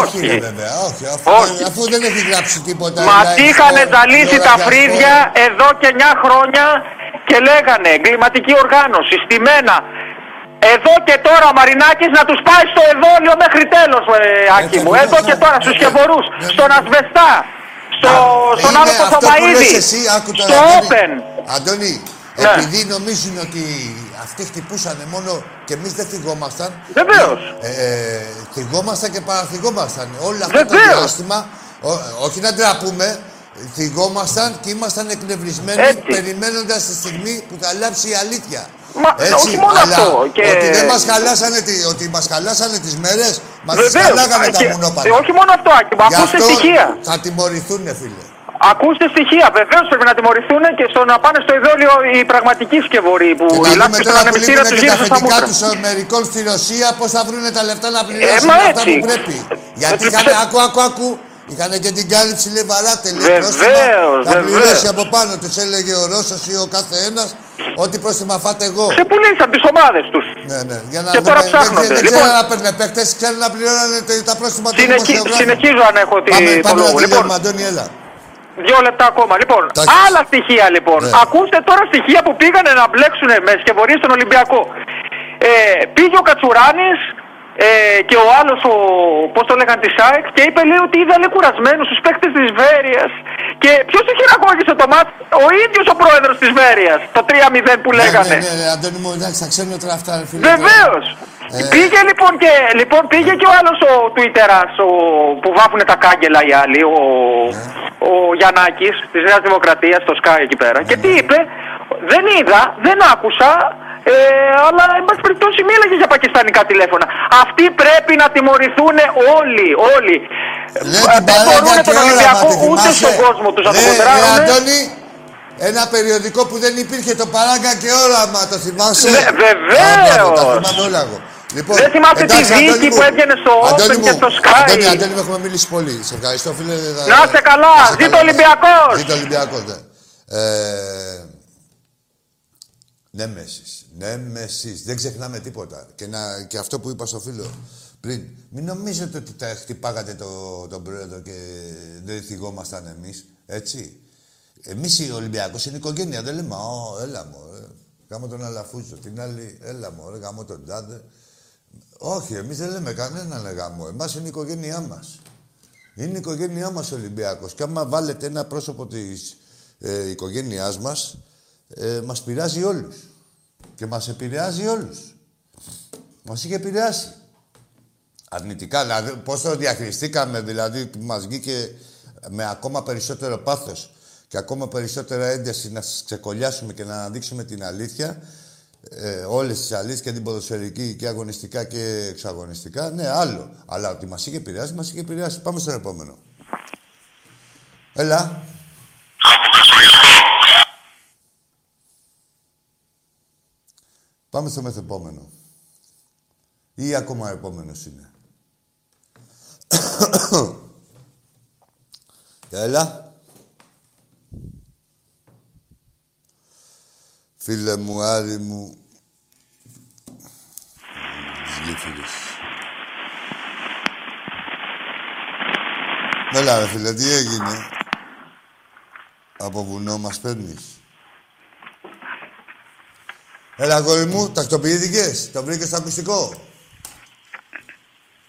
Όχι, ρε, βέβαια, όχι. Αφού, Όχι. αφού δεν έχει γράψει τίποτα. Μα δηλαδή, είχαν στο ζαλίσει τα λογαριασμό. φρύδια εδώ και 9 χρόνια και λέγανε εγκληματική οργάνωση, στημένα. Εδώ και τώρα ο Μαρινάκης να τους πάει στο εδόλιο μέχρι τέλος, ε, Άκη μου. ακριβώς, Εδώ και ναι. τώρα στους Ναι, Σκευωρούς, ναι, ναι. στον Ασβεστά, στο, στον Είναι άλλο το αυτό που Θωμαίδη, λες εσύ, άκου τώρα, στο Αντώνη. Open. Αντώνη, Ναι. επειδή νομίζουν ότι αυτοί χτυπούσαν μόνο και εμείς δεν θυγόμασταν. Βεβαίως. Ε, ε, θυγόμασταν και παραθυγόμασταν. Όλο αυτό το Βεβαίως. διάστημα, ό- όχι να ντραπούμε, θυγόμασταν και ήμασταν εκνευρισμένοι Έτσι. περιμένοντας τη στιγμή που θα λάψει η αλήθεια. Μα, όχι μόνο αλλά αυτό, και- Ότι δεν μας χαλάσανε, τη- ότι μας χαλάσανε τις μέρες, μας τις Βεβαίως. χαλάγανε Α, τα και- μονόπανα. ε, όχι μόνο αυτό, Άκη μου, Γι' ακούστε αυτό στοιχεία. θα τιμωρηθούν, φίλε. Ακούστε στοιχεία. Βεβαίως πρέπει να τιμωρηθούν και στο να πάνε στο ειδόλιο οι πραγματικοί σκευωροί που Και οι να δούμε λάθη στον τώρα που ανεμιστήρα λείπουν τους και τα γύρισαν στα αφεντικά μούτρα. τους Αμερικών στη Ρωσία, πώς θα βρουν τα λεφτά να πληρώσουν μα αυτά έτσι. που πρέπει. Γιατί Ε, είχαν, ψε- άκου, άκου, άκου, είχαν και την κάλυψη λέει βαράτελη. Βεβαίως, Θα βεβαίως. πληρώσει από πάνω τους, έλεγε ο Ρώσος ή ο κάθε ένας, ό,τι πρόστιμα φάτε εγώ. Ξεπουλήσαν τις ομάδες τους. Ναι, ναι. Για να Και δούμε, τώρα δεν- ψάχνονται. Δεν, δεν Λοιπόν- ξέρω να παίρνουν παίκτες, ξέρουν να πληρώνουν τα- τα πρόστιμα των Συνεχι... δημοσιογράφων. Συνεχίζω αν έχω τη... Πάμε, το πάμε να λόγο. Λοιπόν, τελειώνουμε, Αντώνη, έλα. δύο λεπτά ακόμα. Λοιπόν, Τα- άλλα στοιχεία λοιπόν. Ναι. Ακούστε τώρα στοιχεία που πήγανε να μπλέξουν μες σκευωρίε στον Ολυμπιακό. Ε, πήγε ο Κατσουράνης ε, και ο άλλος, ο, πώς το λέγανε, της ΣΑΕΚ και είπε λέει ότι είδα λέει κουρασμένους τους παίκτες της Βέρειας. Και ποιος τους χειραγώγησε το μάτ, ο ίδιος ο πρόεδρος της Βέρειας. Το 3-0 που λέγανε. Ναι, ναι, ναι, Αντώνη μου, εντάξει, θα ξέρουν τώρα αυτά, ρε φίλε. Βεβαίως. Ε. Πήγε λοιπόν και, λοιπόν πήγε και ο άλλος ο Twitter ο, που βάφουν τα κάγκελα οι άλλοι, ο, Ναι. ο Γιαννάκης της Νέας Δημοκρατίας, στο Sky εκεί πέρα. Ναι, Και τι είπε, δεν είδα, δεν άκουσα, ε, αλλά εν πάση περιπτώσει μίλαγε για πακιστανικά τηλέφωνα. Αυτοί πρέπει να τιμωρηθούν όλοι, όλοι. Λέει Ε, την δεν παράγκα μπορούν και τον όραμα, Ολυμπιακό τη ούτε θυμάσαι; στον κόσμο τους να το Ρε, ρε, κοντράρουν. Αντώνη, ένα περιοδικό που δεν υπήρχε το παράγκα και όραμα, το θυμάσαι; Ναι, βεβαίως. Α, μπράβο, Τα θυμάμαι όλα εγώ. Λοιπόν, Δεν θυμάστε τη εντάξει, δίκη Αντώνη που μου. έβγαινε στο Αντώνη Open μου, και στο Sky. Αντώνη, Αντώνη, μου, έχουμε μιλήσει πολύ. Σε ευχαριστώ, φίλε. Θα- Να είστε καλά. να είστε Ζήτω καλά. Ολυμπιακός. Ζήτω Ολυμπιακός, ναι. Ε, Νέμεσης, Νέμεσης. Δεν ξεχνάμε τίποτα. Και, να, και αυτό που είπα στο φίλο, Πριν. Μην νομίζετε ότι τα χτυπάγατε το, τον πρόεδρο και δεν θυγόμασταν εμείς. Έτσι; Εμείς οι Ολυμπιακός είναι οικογένεια. Δεν λέμε, Ω, έλα μου, Γάμο τον Αλαφούζο. Την άλλη, έλα μου, ρε, γάμο τον Τάδε. Όχι, εμείς δεν λέμε κανέναν γάμο. Εμάς είναι η οικογένειά μας. Είναι η οικογένειά μας ο Ολυμπιακός. Και άμα βάλετε ένα πρόσωπο της ε, οικογένειάς μας, ε, μας πειράζει όλους. Και μας επηρεάζει όλους. Μας είχε επηρεάσει. Αρνητικά, δηλαδή πώς το διαχειριστήκαμε, δηλαδή που μας βγήκε με ακόμα περισσότερο πάθος και ακόμα περισσότερα ένταση να σας ξεκολλιάσουμε και να αναδείξουμε την αλήθεια, ε, όλες τις αλήθειες και την ποδοσφαιρική και αγωνιστικά και εξαγωνιστικά, ναι, άλλο. Αλλά ότι μας είχε επηρεάσει, μας είχε επηρεάσει. Πάμε στο επόμενο. Έλα. Πάμε στο μεθεπόμενο. Ή ακόμα επόμενος είναι. Έλα. Φίλε μου, Άρη μου. Τις γέφυρες. Έλα ρε φίλε, τι έγινε; Από βουνό μας παίρνεις; Έλα, αγόρι μου, τακτοποιήθηκες; Το βρήκες στο ακουστικό.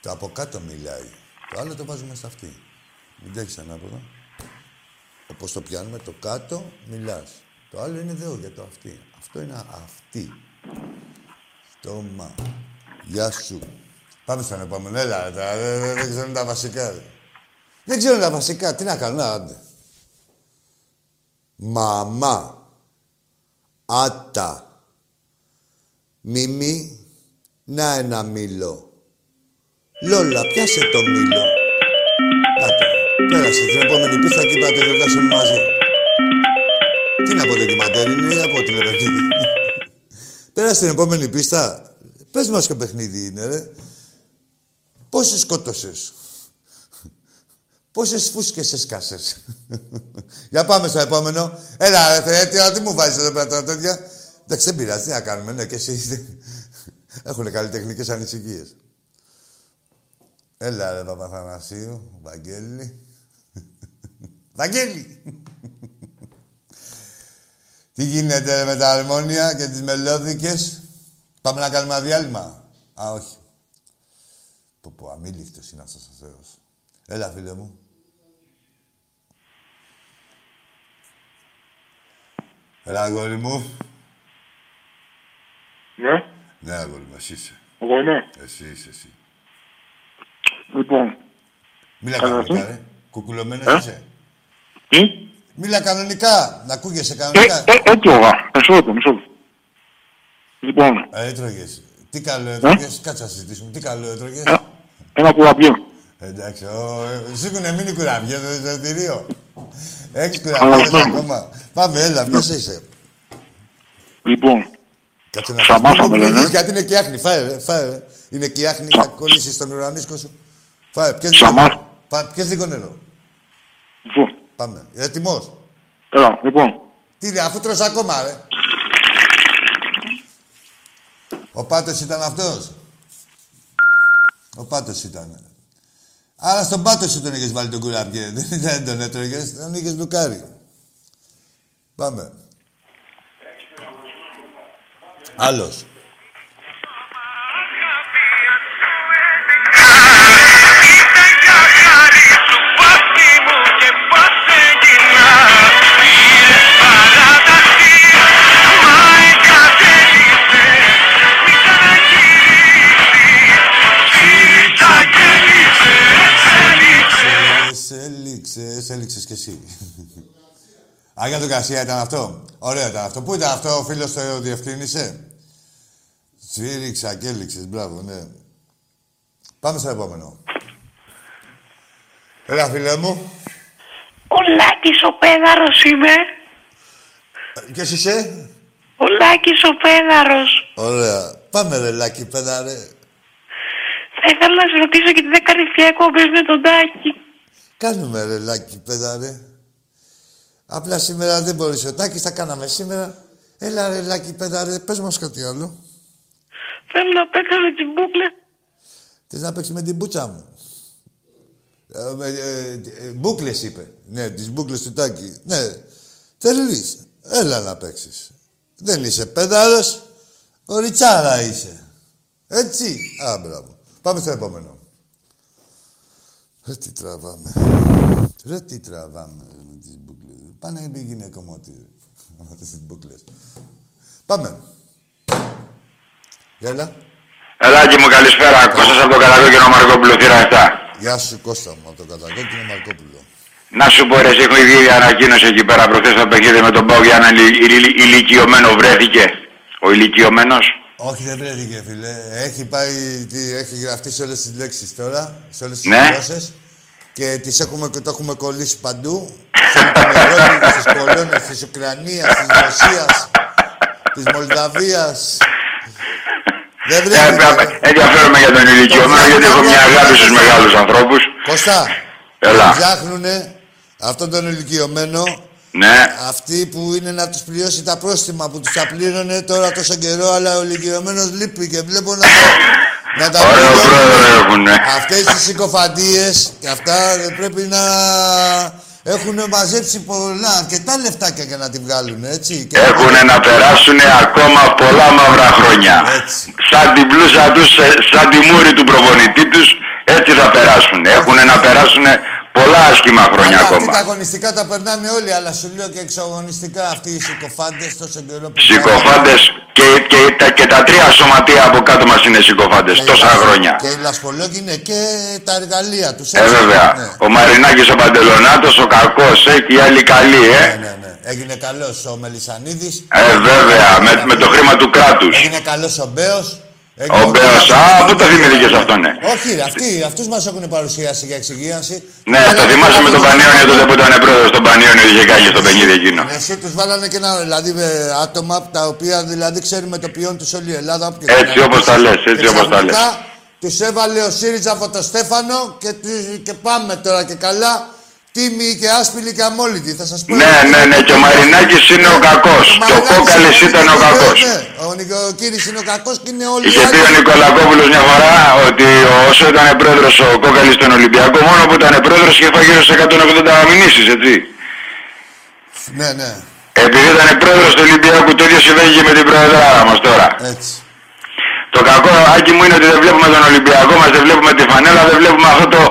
Το από κάτω μιλάει. Το άλλο το βάζουμε στα αυτή. Μην τρέχεις ανάποδα. Όπως το πιάνουμε, το κάτω μιλάς. Το άλλο είναι εδώ για το αυτή. Αυτό είναι αυτή. Στόμα. Γεια σου. Πάμε στον επόμενο. Έλα, τα, δεν, δεν, δεν ξέρουν τα βασικά. ρε. Δεν ξέρουν τα βασικά. Τι να κάνουν, άντε. Μαμά. Άτα. Μίμη. Να ένα μήλο. Λόλα, πιάσε το μήλο. Κάτω. Πέρασε την επόμενη πίστα και είπατε να γιορτάσουμε μαζί. Τι είναι από ντοκιμαντέρ, είναι ή από τηλεπαιχνίδι. Πέρασε την επόμενη πίστα. Πες μας ποιο παιχνίδι είναι, ρε. Πόσες σκότωσες. Πόσες φούσκες έσκασες. Για πάμε στο επόμενο. Έλα, ρε Θεέ, τι, τι μου βάζεις εδώ πέρα τώρα τέτοια. Εντάξει, δεν πειράζει, τι να κάνουμε, ναι, και εσύ. Έχουν καλλιτεχνικές ανησυχίες. Έλα, ρε Παπαθανασίου, Βαγγέλη. Βαγγέλη! Τι γίνεται ρε, με τα αρμόνια και τις μελώδικες; Πάμε να κάνουμε ένα διάλειμμα. Α, όχι. Πω πω, αμήλικτος είναι αυτός ο Θεός. Έλα, φίλε μου. Έλα, αγόρι μου. Ναι, Ναι, αγόρι μου, εσύ είσαι. εγώ είμαι. Εσύ είσαι, εσύ. Λοιπόν, Μίλα Καλά, κανονικά, εσύ. ρε. Κουκουλωμένος Ε; είσαι. τι; Μίλα κανονικά. Να ακούγεσαι Ε, κανονικά. ε, έτρωγα. Μισό λεπτό, μισό λεπτό. Λοιπόν, Ε, έτρωγες. Τι καλό έτρωγες. Κάτσε να συζητήσουμε. Τι καλό έτρωγες. ε, ένα κουραμπιό. Εντάξει, ο, ε, σου έχουν μείνει κουραμπιές στο εισιτήριο. Έχεις κουραμπιές Αλλά, ακόμα. Πάμε, έλα, ποιος είσαι. Λοιπόν, Κάτσε να Σαμάσα φας. με Μην λένε. μιλήσεις, Γιατί είναι και άχνη. Φάε, ρε, φάε. ρε. Είναι και άχνη, θα κολλήσεις στον ουρανίσκο σου. Φάε, πιες λίγο, Σαμά. νερό. Φάε, πιες λίγο νερό. λοιπόν, Πάμε. Έτοιμος. έλα, λοιπόν. Τι είναι, αφού τρως ακόμα, ρε. Ο Πάτος ήταν αυτός. Ο Πάτος ήταν. Άρα στον Πάτο σου τον είχες βάλει τον κουραμπιέ. Δεν δεν τον έτρωγες, τον είχες λουκάρει. Πάμε. Άλλος. Έληξες, έληξες κι εσύ. Α, για τον Κασία ήταν αυτό. Ωραίο ήταν αυτό. Πού ήταν αυτό, ο φίλος το διευκρίνησε; Σφύριξα και έληξες, μπράβο, ναι. Πάμε στο επόμενο. Έλα, φίλε μου. Ο Λάκης ο Πέδαρος είμαι. Ποιος είσαι; Ο Λάκης ο Πέδαρος. Ωραία. Πάμε, ρε, Λάκη, πέδα, ρε. Θα ήθελα να σε ρωτήσω γιατί δεν κάνεις πια εκπομπές με τον Τάκη. Κάνουμε, ρε, Λάκη, πέδα, ρε. Απλά σήμερα δεν μπορείς. Ο Τάκης τα κάναμε σήμερα. Έλα, ρε, Λάκη, πέδα, ρε. Πες μας κάτι άλλο. Θέλω να παίξω με την μπούκλα. Θες να παίξεις με την μπούτσα μου. Ε, με, ε, ε, μπούκλες είπε. Ναι, τις μπούκλες του Τάκη. Ναι. Θέλεις. Έλα να παίξεις. Δεν είσαι πέδαρος. Κοριτσάρα είσαι. Έτσι. Α, μπράβο. Πάμε στο επόμενο. Ρε τι τραβάμε. Ρε τι τραβάμε με τις μπούκλες. Πάνε να μην γίνει ακόμα ότι με τις μπούκλες. Πάμε. Έλα. Ελάκη μου, καλησπέρα. Κώστας από το Κατακόκκινο Μαρκόπουλο, θύρα 7. Γεια σου Κώστα μου από το Κατακόκκινο Μαρκόπουλο. Να σου πω, ρε, εσύ, έχω βγει ανακοίνωση εκεί πέρα προχθές το παιχνίδι με τον Πάο για έναν ηλι- ηλι- ηλικιωμένο βρέθηκε. Ο ηλικιωμένος. Όχι, δεν βρέθηκε, φίλε. Έχει πάει, τι, έχει γραφτεί σε όλες τις λέξεις τώρα, σε όλες τις Ναι. γλώσσες. Και τις έχουμε, το έχουμε κολλήσει παντού. Στην Ευρώπη, στις κολόνες της Ουκρανίας, της Ρωσίας, της Μολδαβίας. Δεν Ε, βρέθηκε. ε, Ενδιαφέρομαι για τον ηλικιωμένο γιατί έχω μια αγάπη στους μεγάλους ανθρώπους. Κώστα, Έλα. ψάχνουνε αυτόν τον ηλικιωμένο Ναι. αυτοί που είναι να τους πληρώσει τα πρόστιμα που τους τα πλήρωνε τώρα τόσο καιρό, αλλά ο ηλικιωμένος λείπει και βλέπω να, να τα Ωραίο πληρώνουν. πρόεδρο έχουνε. Αυτές τις συκοφαντίες και αυτά δεν πρέπει να έχουν μαζέψει πολλά, αρκετά λεφτάκια για να τη βγάλουν, έτσι. Και Έχουν να περάσουν ακόμα πολλά μαύρα χρόνια. Σαν την πλούσα τους, σε- σαν τη μούρη του προπονητή τους, έτσι θα περάσουν. Έχουν να περάσουν πολλά άσχημα χρόνια Αλλά αυτοί ακόμα. τα αγωνιστικά τα περνάνε όλοι, αλλά σου λέω και εξωαγωνιστικά αυτοί οι συκοφάντες τόσο καιρό που Συκοφάντες και, και, τα, και τα τρία σωματεία από κάτω μας είναι συκοφάντες τόσα χρόνια. Και οι λασπολόγοι είναι και τα εργαλεία τους. Ε, έτσι. βέβαια. Ναι. Ο Μαρινάκης ο Παντελονάτος, ο κακός, ε, και οι άλλοι καλοί, ε. Ναι, ναι. Έγινε καλός ο Μελισανίδης. Ε, βέβαια, με, με το χρήμα του κράτους. Έγινε καλός ο Μπέος. Ο Μπέος, α, πού το θυμήθηκες αυτό, ναι. Όχι, ρε, αυτοί, αυτούς μας έχουν παρουσιάσει για εξυγίανση. Ναι, το θυμάσαι με τον Πανιόνιο τότε που ήταν πρόεδρος στον Πανιόνιο, είχε κάνει στο παιχνίδι εκείνο. Εσύ τους βάλανε και ένα, δηλαδή, με άτομα τα οποία δηλαδή ξέρουμε το ποιόν τους όλη η Ελλάδα. όποιος Έτσι είναι. όπως τα λες, έτσι Και όπως τα λες. ξαφνικά Τους έβαλε ο ΣΥΡΙΖΑ από το Στέφανο και, τους- και πάμε τώρα και καλά. Τίμοι και άσπηλοι και αμόλυτοι. Θα σας πω. Ναι, ναι, ναι, και ο Μαρινάκης είναι ο κακός. Και ο Κόκαλης ήταν ο κακός. Ναι, ο Νικοκύρης είναι ο κακός και είναι όλοι οι Είχε πει ο άλλοι. Νικολακόπουλος μια φορά ότι όσο ήταν πρόεδρος ο Κόκαλης στον Ολυμπιακό, μόνο που ήταν πρόεδρος είχε φάει γύρω σε 180 μηνύσεις, έτσι. Ναι, ναι. Επειδή ήταν πρόεδρος του Ολυμπιακού, το ίδιο συμβαίνει και με την προεδράρα μας τώρα. Έτσι. Το κακό, Άκη μου, είναι ότι δεν βλέπουμε τον Ολυμπιακό μας, δεν βλέπουμε τη φανέλα, δεν βλέπουμε αυτό το,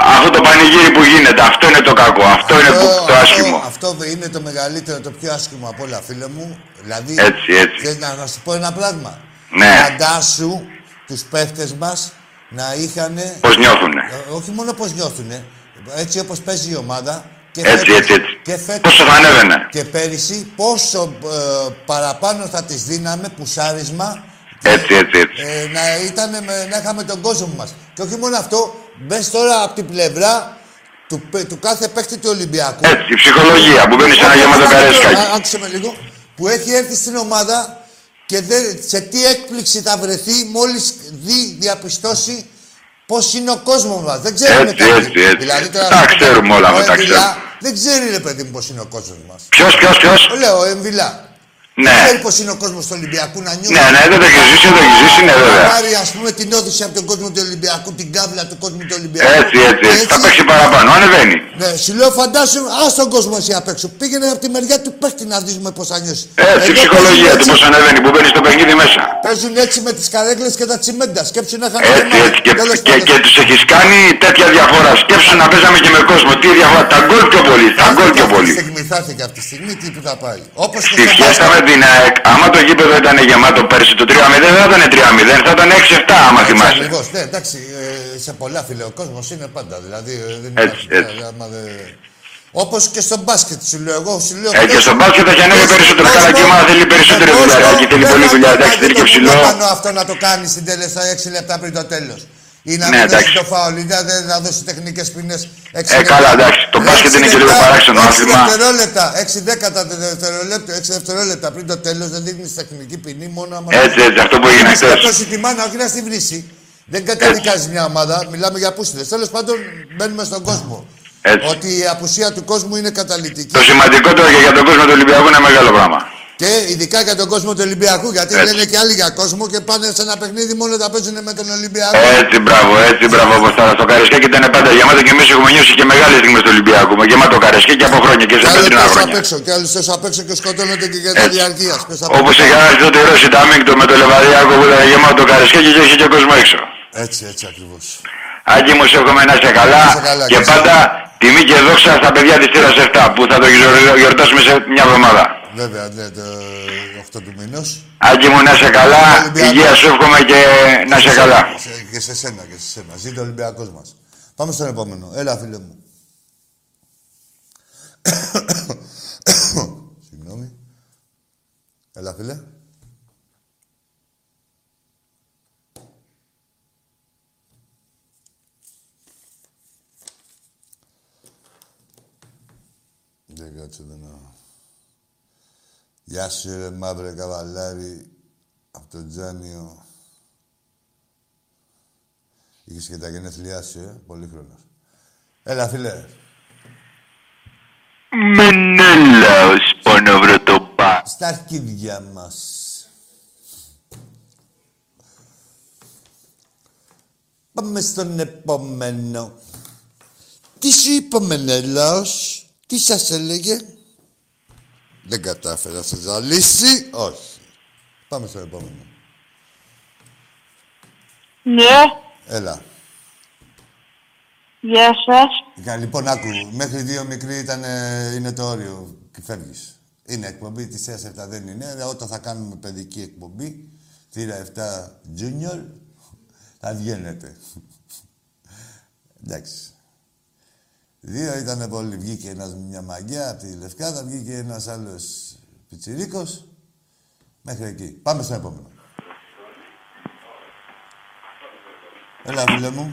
αυτό το πανηγύρι που γίνεται. Αυτό είναι το κακό, αυτό είναι που, το άσχημο. Αυτό είναι το μεγαλύτερο, το πιο άσχημο από όλα, φίλε μου. Δηλαδή, Έτσι, έτσι. θες να, να σου πω ένα πράγμα. Ναι. Φαντάσου τους παίχτες μας να είχαν... Πώς νιώθουνε; όχι μόνο πώς νιώθουνε, έτσι όπως παίζει η ομάδα. Και Έτσι, φέτος- έτσι, έτσι. Και φέτος- Πόσο θα ανέβαινε; Και πέρυσι πόσο ε, παραπάνω θα τις δίναμε, πουσάρισμα, Έτσι, έτσι, έτσι. ε, να, ήταν, με- να είχαμε τον κόσμο μας. Και όχι μόνο αυτό, μπες τώρα από την πλευρά του, παι- του κάθε παίκτη του Ολυμπιακού. Έτσι, η ψυχολογία που μπαίνεις σε ένα Όχι, γεμάτο όχι, καρέσκακι. α- Άκουσε με λίγο. Που έχει έρθει στην ομάδα και δεν, σε τι έκπληξη θα βρεθεί μόλις δει, διαπιστώσει πώς είναι ο κόσμος μας. Δεν ξέρουμε Έτσι, κάτι. έτσι, έτσι. Δηλαδή, τώρα, Τα ξέρουμε όλα, ο τα Εμβιλά ξέρουμε. Δεν ξέρει ρε παιδί μου πώς είναι ο κόσμος μας. Ποιος, ποιος, ποιος; Λέω, ο Εμβιλά. Ναι. Δεν ξέρει πώς είναι ο κόσμος του Ολυμπιακού να νιώθει. Ναι, ναι, δεν το έχει ζήσει, δεν το έχει ζήσει, ναι, βέβαια. Να πάρει, ας πούμε, την όθηση από τον κόσμο του Ολυμπιακού, την κάβλα του κόσμου του Ολυμπιακού. Έτσι, έτσι, έτσι. Θα παίξει παραπάνω, ανεβαίνει. Ναι, σου λέω φαντάσου, ας τον κόσμο εσύ απ' έξω. Πήγαινε από τη μεριά του παίχτη να δεις πώς θα νιώσει. Έτσι, η Εδώ ψυχολογία παίζουν του έτσι- πώς ανεβαίνει, που μπαίνει στο παιχνίδι μέσα. Παίζουν έτσι με τις καρέκλες και τα τσιμέντα. Σκέψου να είχαν Έτσι, έτσι. Και, και, και τους έχεις κάνει τέτοια διαφορά. Σκέψου να παίζαμε και με κόσμο. Τι διαφορά. Τα γκολ πιο πολύ. Τα γκολ πιο πολύ. στιγμή, θα έρθει και αυτή τη στιγμή, τι που θα πάει. Όπως και Στη στο φιέστα μπάσκετ. με την ΑΕΚ, άμα το γήπεδο ήταν γεμάτο πέρσι το 3-0, δεν θα ήταν 3-0, θα ήταν 6-7 άμα Έτσι θυμάσαι. ακριβώς. Ναι, εντάξει, ε, σε πολλά φίλε, ο κόσμος είναι πάντα. Δηλαδή, ε, δεν Έτσι, υπάρχει, έτσι. ε, άμα δεν- Όπως και στο μπάσκετ σου λέω εγώ, σου λέω... Ε, και στο μπάσκετ έχει ανέβει περισσότερο. Καλά κύμα θέλει περισσότερη δουλειά. Εκεί θέλει πολλή δουλειά. Εντάξει, θέλει και ψηλό. Δεν πάνω αυτό να το κάνει στην τελευταία 6 λεπτά πριν το τέλος. Ή να Ναι, μην δώσει εντάξει. το φάουλ, ή να, δεν- να δώσει τεχνικές ποινές. Ε, καλά, εντάξει. Το μπάσκετ είναι και λίγο παράξενο 6 άθλημα. δευτερόλεπτα, 6 δέκατα δευτερόλεπτα, 6 δευτερόλεπτα πριν το τέλος δεν δείχνεις τεχνική ποινή μόνο άμα. Έτσι, έτσι, αυτό που έγινε χθες. Αυτό τη μάνα, όχι να στη βρήσει. Δεν καταδικάζει μια ομάδα, μιλάμε για πούστιδε. Τέλος πάντων, μπαίνουμε στον κόσμο. Έτσι. Ότι η απουσία του κόσμου είναι καταλητική. Το σημαντικότερο και για τον κόσμο του Ολυμπιακού είναι μεγάλο πράγμα. Και ειδικά για τον κόσμο του Ολυμπιακού. Γιατί Έτσι. λένε και άλλοι για κόσμο και πάνε σε ένα παιχνίδι μόνο τα παίζουν με τον Ολυμπιακό. Έτσι, μπράβο, έτσι, μπράβο όπως τώρα. Στο Καρεσκάκι ήταν πάντα γεμάτο και εμείς έχουμε νιώσει και μεγάλες στιγμές του Ολυμπιακού. Με γεμάτο Καρεσκάκι από χρόνια και σε Και άλλοι πέτρινα τόσο απ' χρόνια. έξω. Και άλλοι τόσο απ' έξω και σκοτώνονται και για τη Έτσι. διαρκεία. Πες απ' Όπως έξω. είχε ένα τότε Ρώση Ταμίκτο με το Λεβαδιακό που ήταν γεμάτο Καρεσκάκι και είχε και κόσμο έξω. Έτσι, έτσι ακριβώς. Άκη μου, σε εύχομαι να είσαι καλά, Να είσαι καλά, και και εσύ. πάντα τιμή και δόξα στα παιδιά της Τύρας 7 που θα το γιορ- γιορτάσουμε σε μια εβδομάδα. Βέβαια, ναι, το 8 του μηνό. Άκη μου, να είσαι καλά, Ολυμπιακός. υγεία σου εύχομαι και να είσαι καλά. Και σε σένα, και σε σένα. Ζήτω ο Ολυμπιακός μας. Πάμε στον επόμενο. Έλα, φίλε μου. Συγγνώμη. Έλα, φίλε. Δεν κάτσε δεν να... Γεια σου ρε μαύρε καβαλάρι από το Τζάνιο. Είχες και τα γενέθλιά σου, ε, πολύχρονος. Έλα, φίλε. Μενέλαος πονοβρωτοπά. Στα αρχίδια μας. Πάμε στον επόμενο. Τι σου είπε ο Μενέλαος, τι σας έλεγε; Δεν κατάφερα να σε ζαλίσει. Όχι. Πάμε στον επόμενο. Ναι, Έλα. γεια σας. Για, λοιπόν, άκου. Μέχρι δύο μικροί ήταν, ε, είναι το όριο και φεύγεις. Είναι εκπομπή της ΕΣ 7 δεν είναι. Ε, Όταν θα κάνουμε παιδική εκπομπή, θύρα 7 junior, θα βγαίνετε. Εντάξει. Δύο ήταν πολύ. Βγήκε ένας με μια μαγιά από τη Λευκάδα, βγήκε ένας άλλος πιτσιρίκος. Μέχρι εκεί. Πάμε στο επόμενο. Έλα, φίλε μου.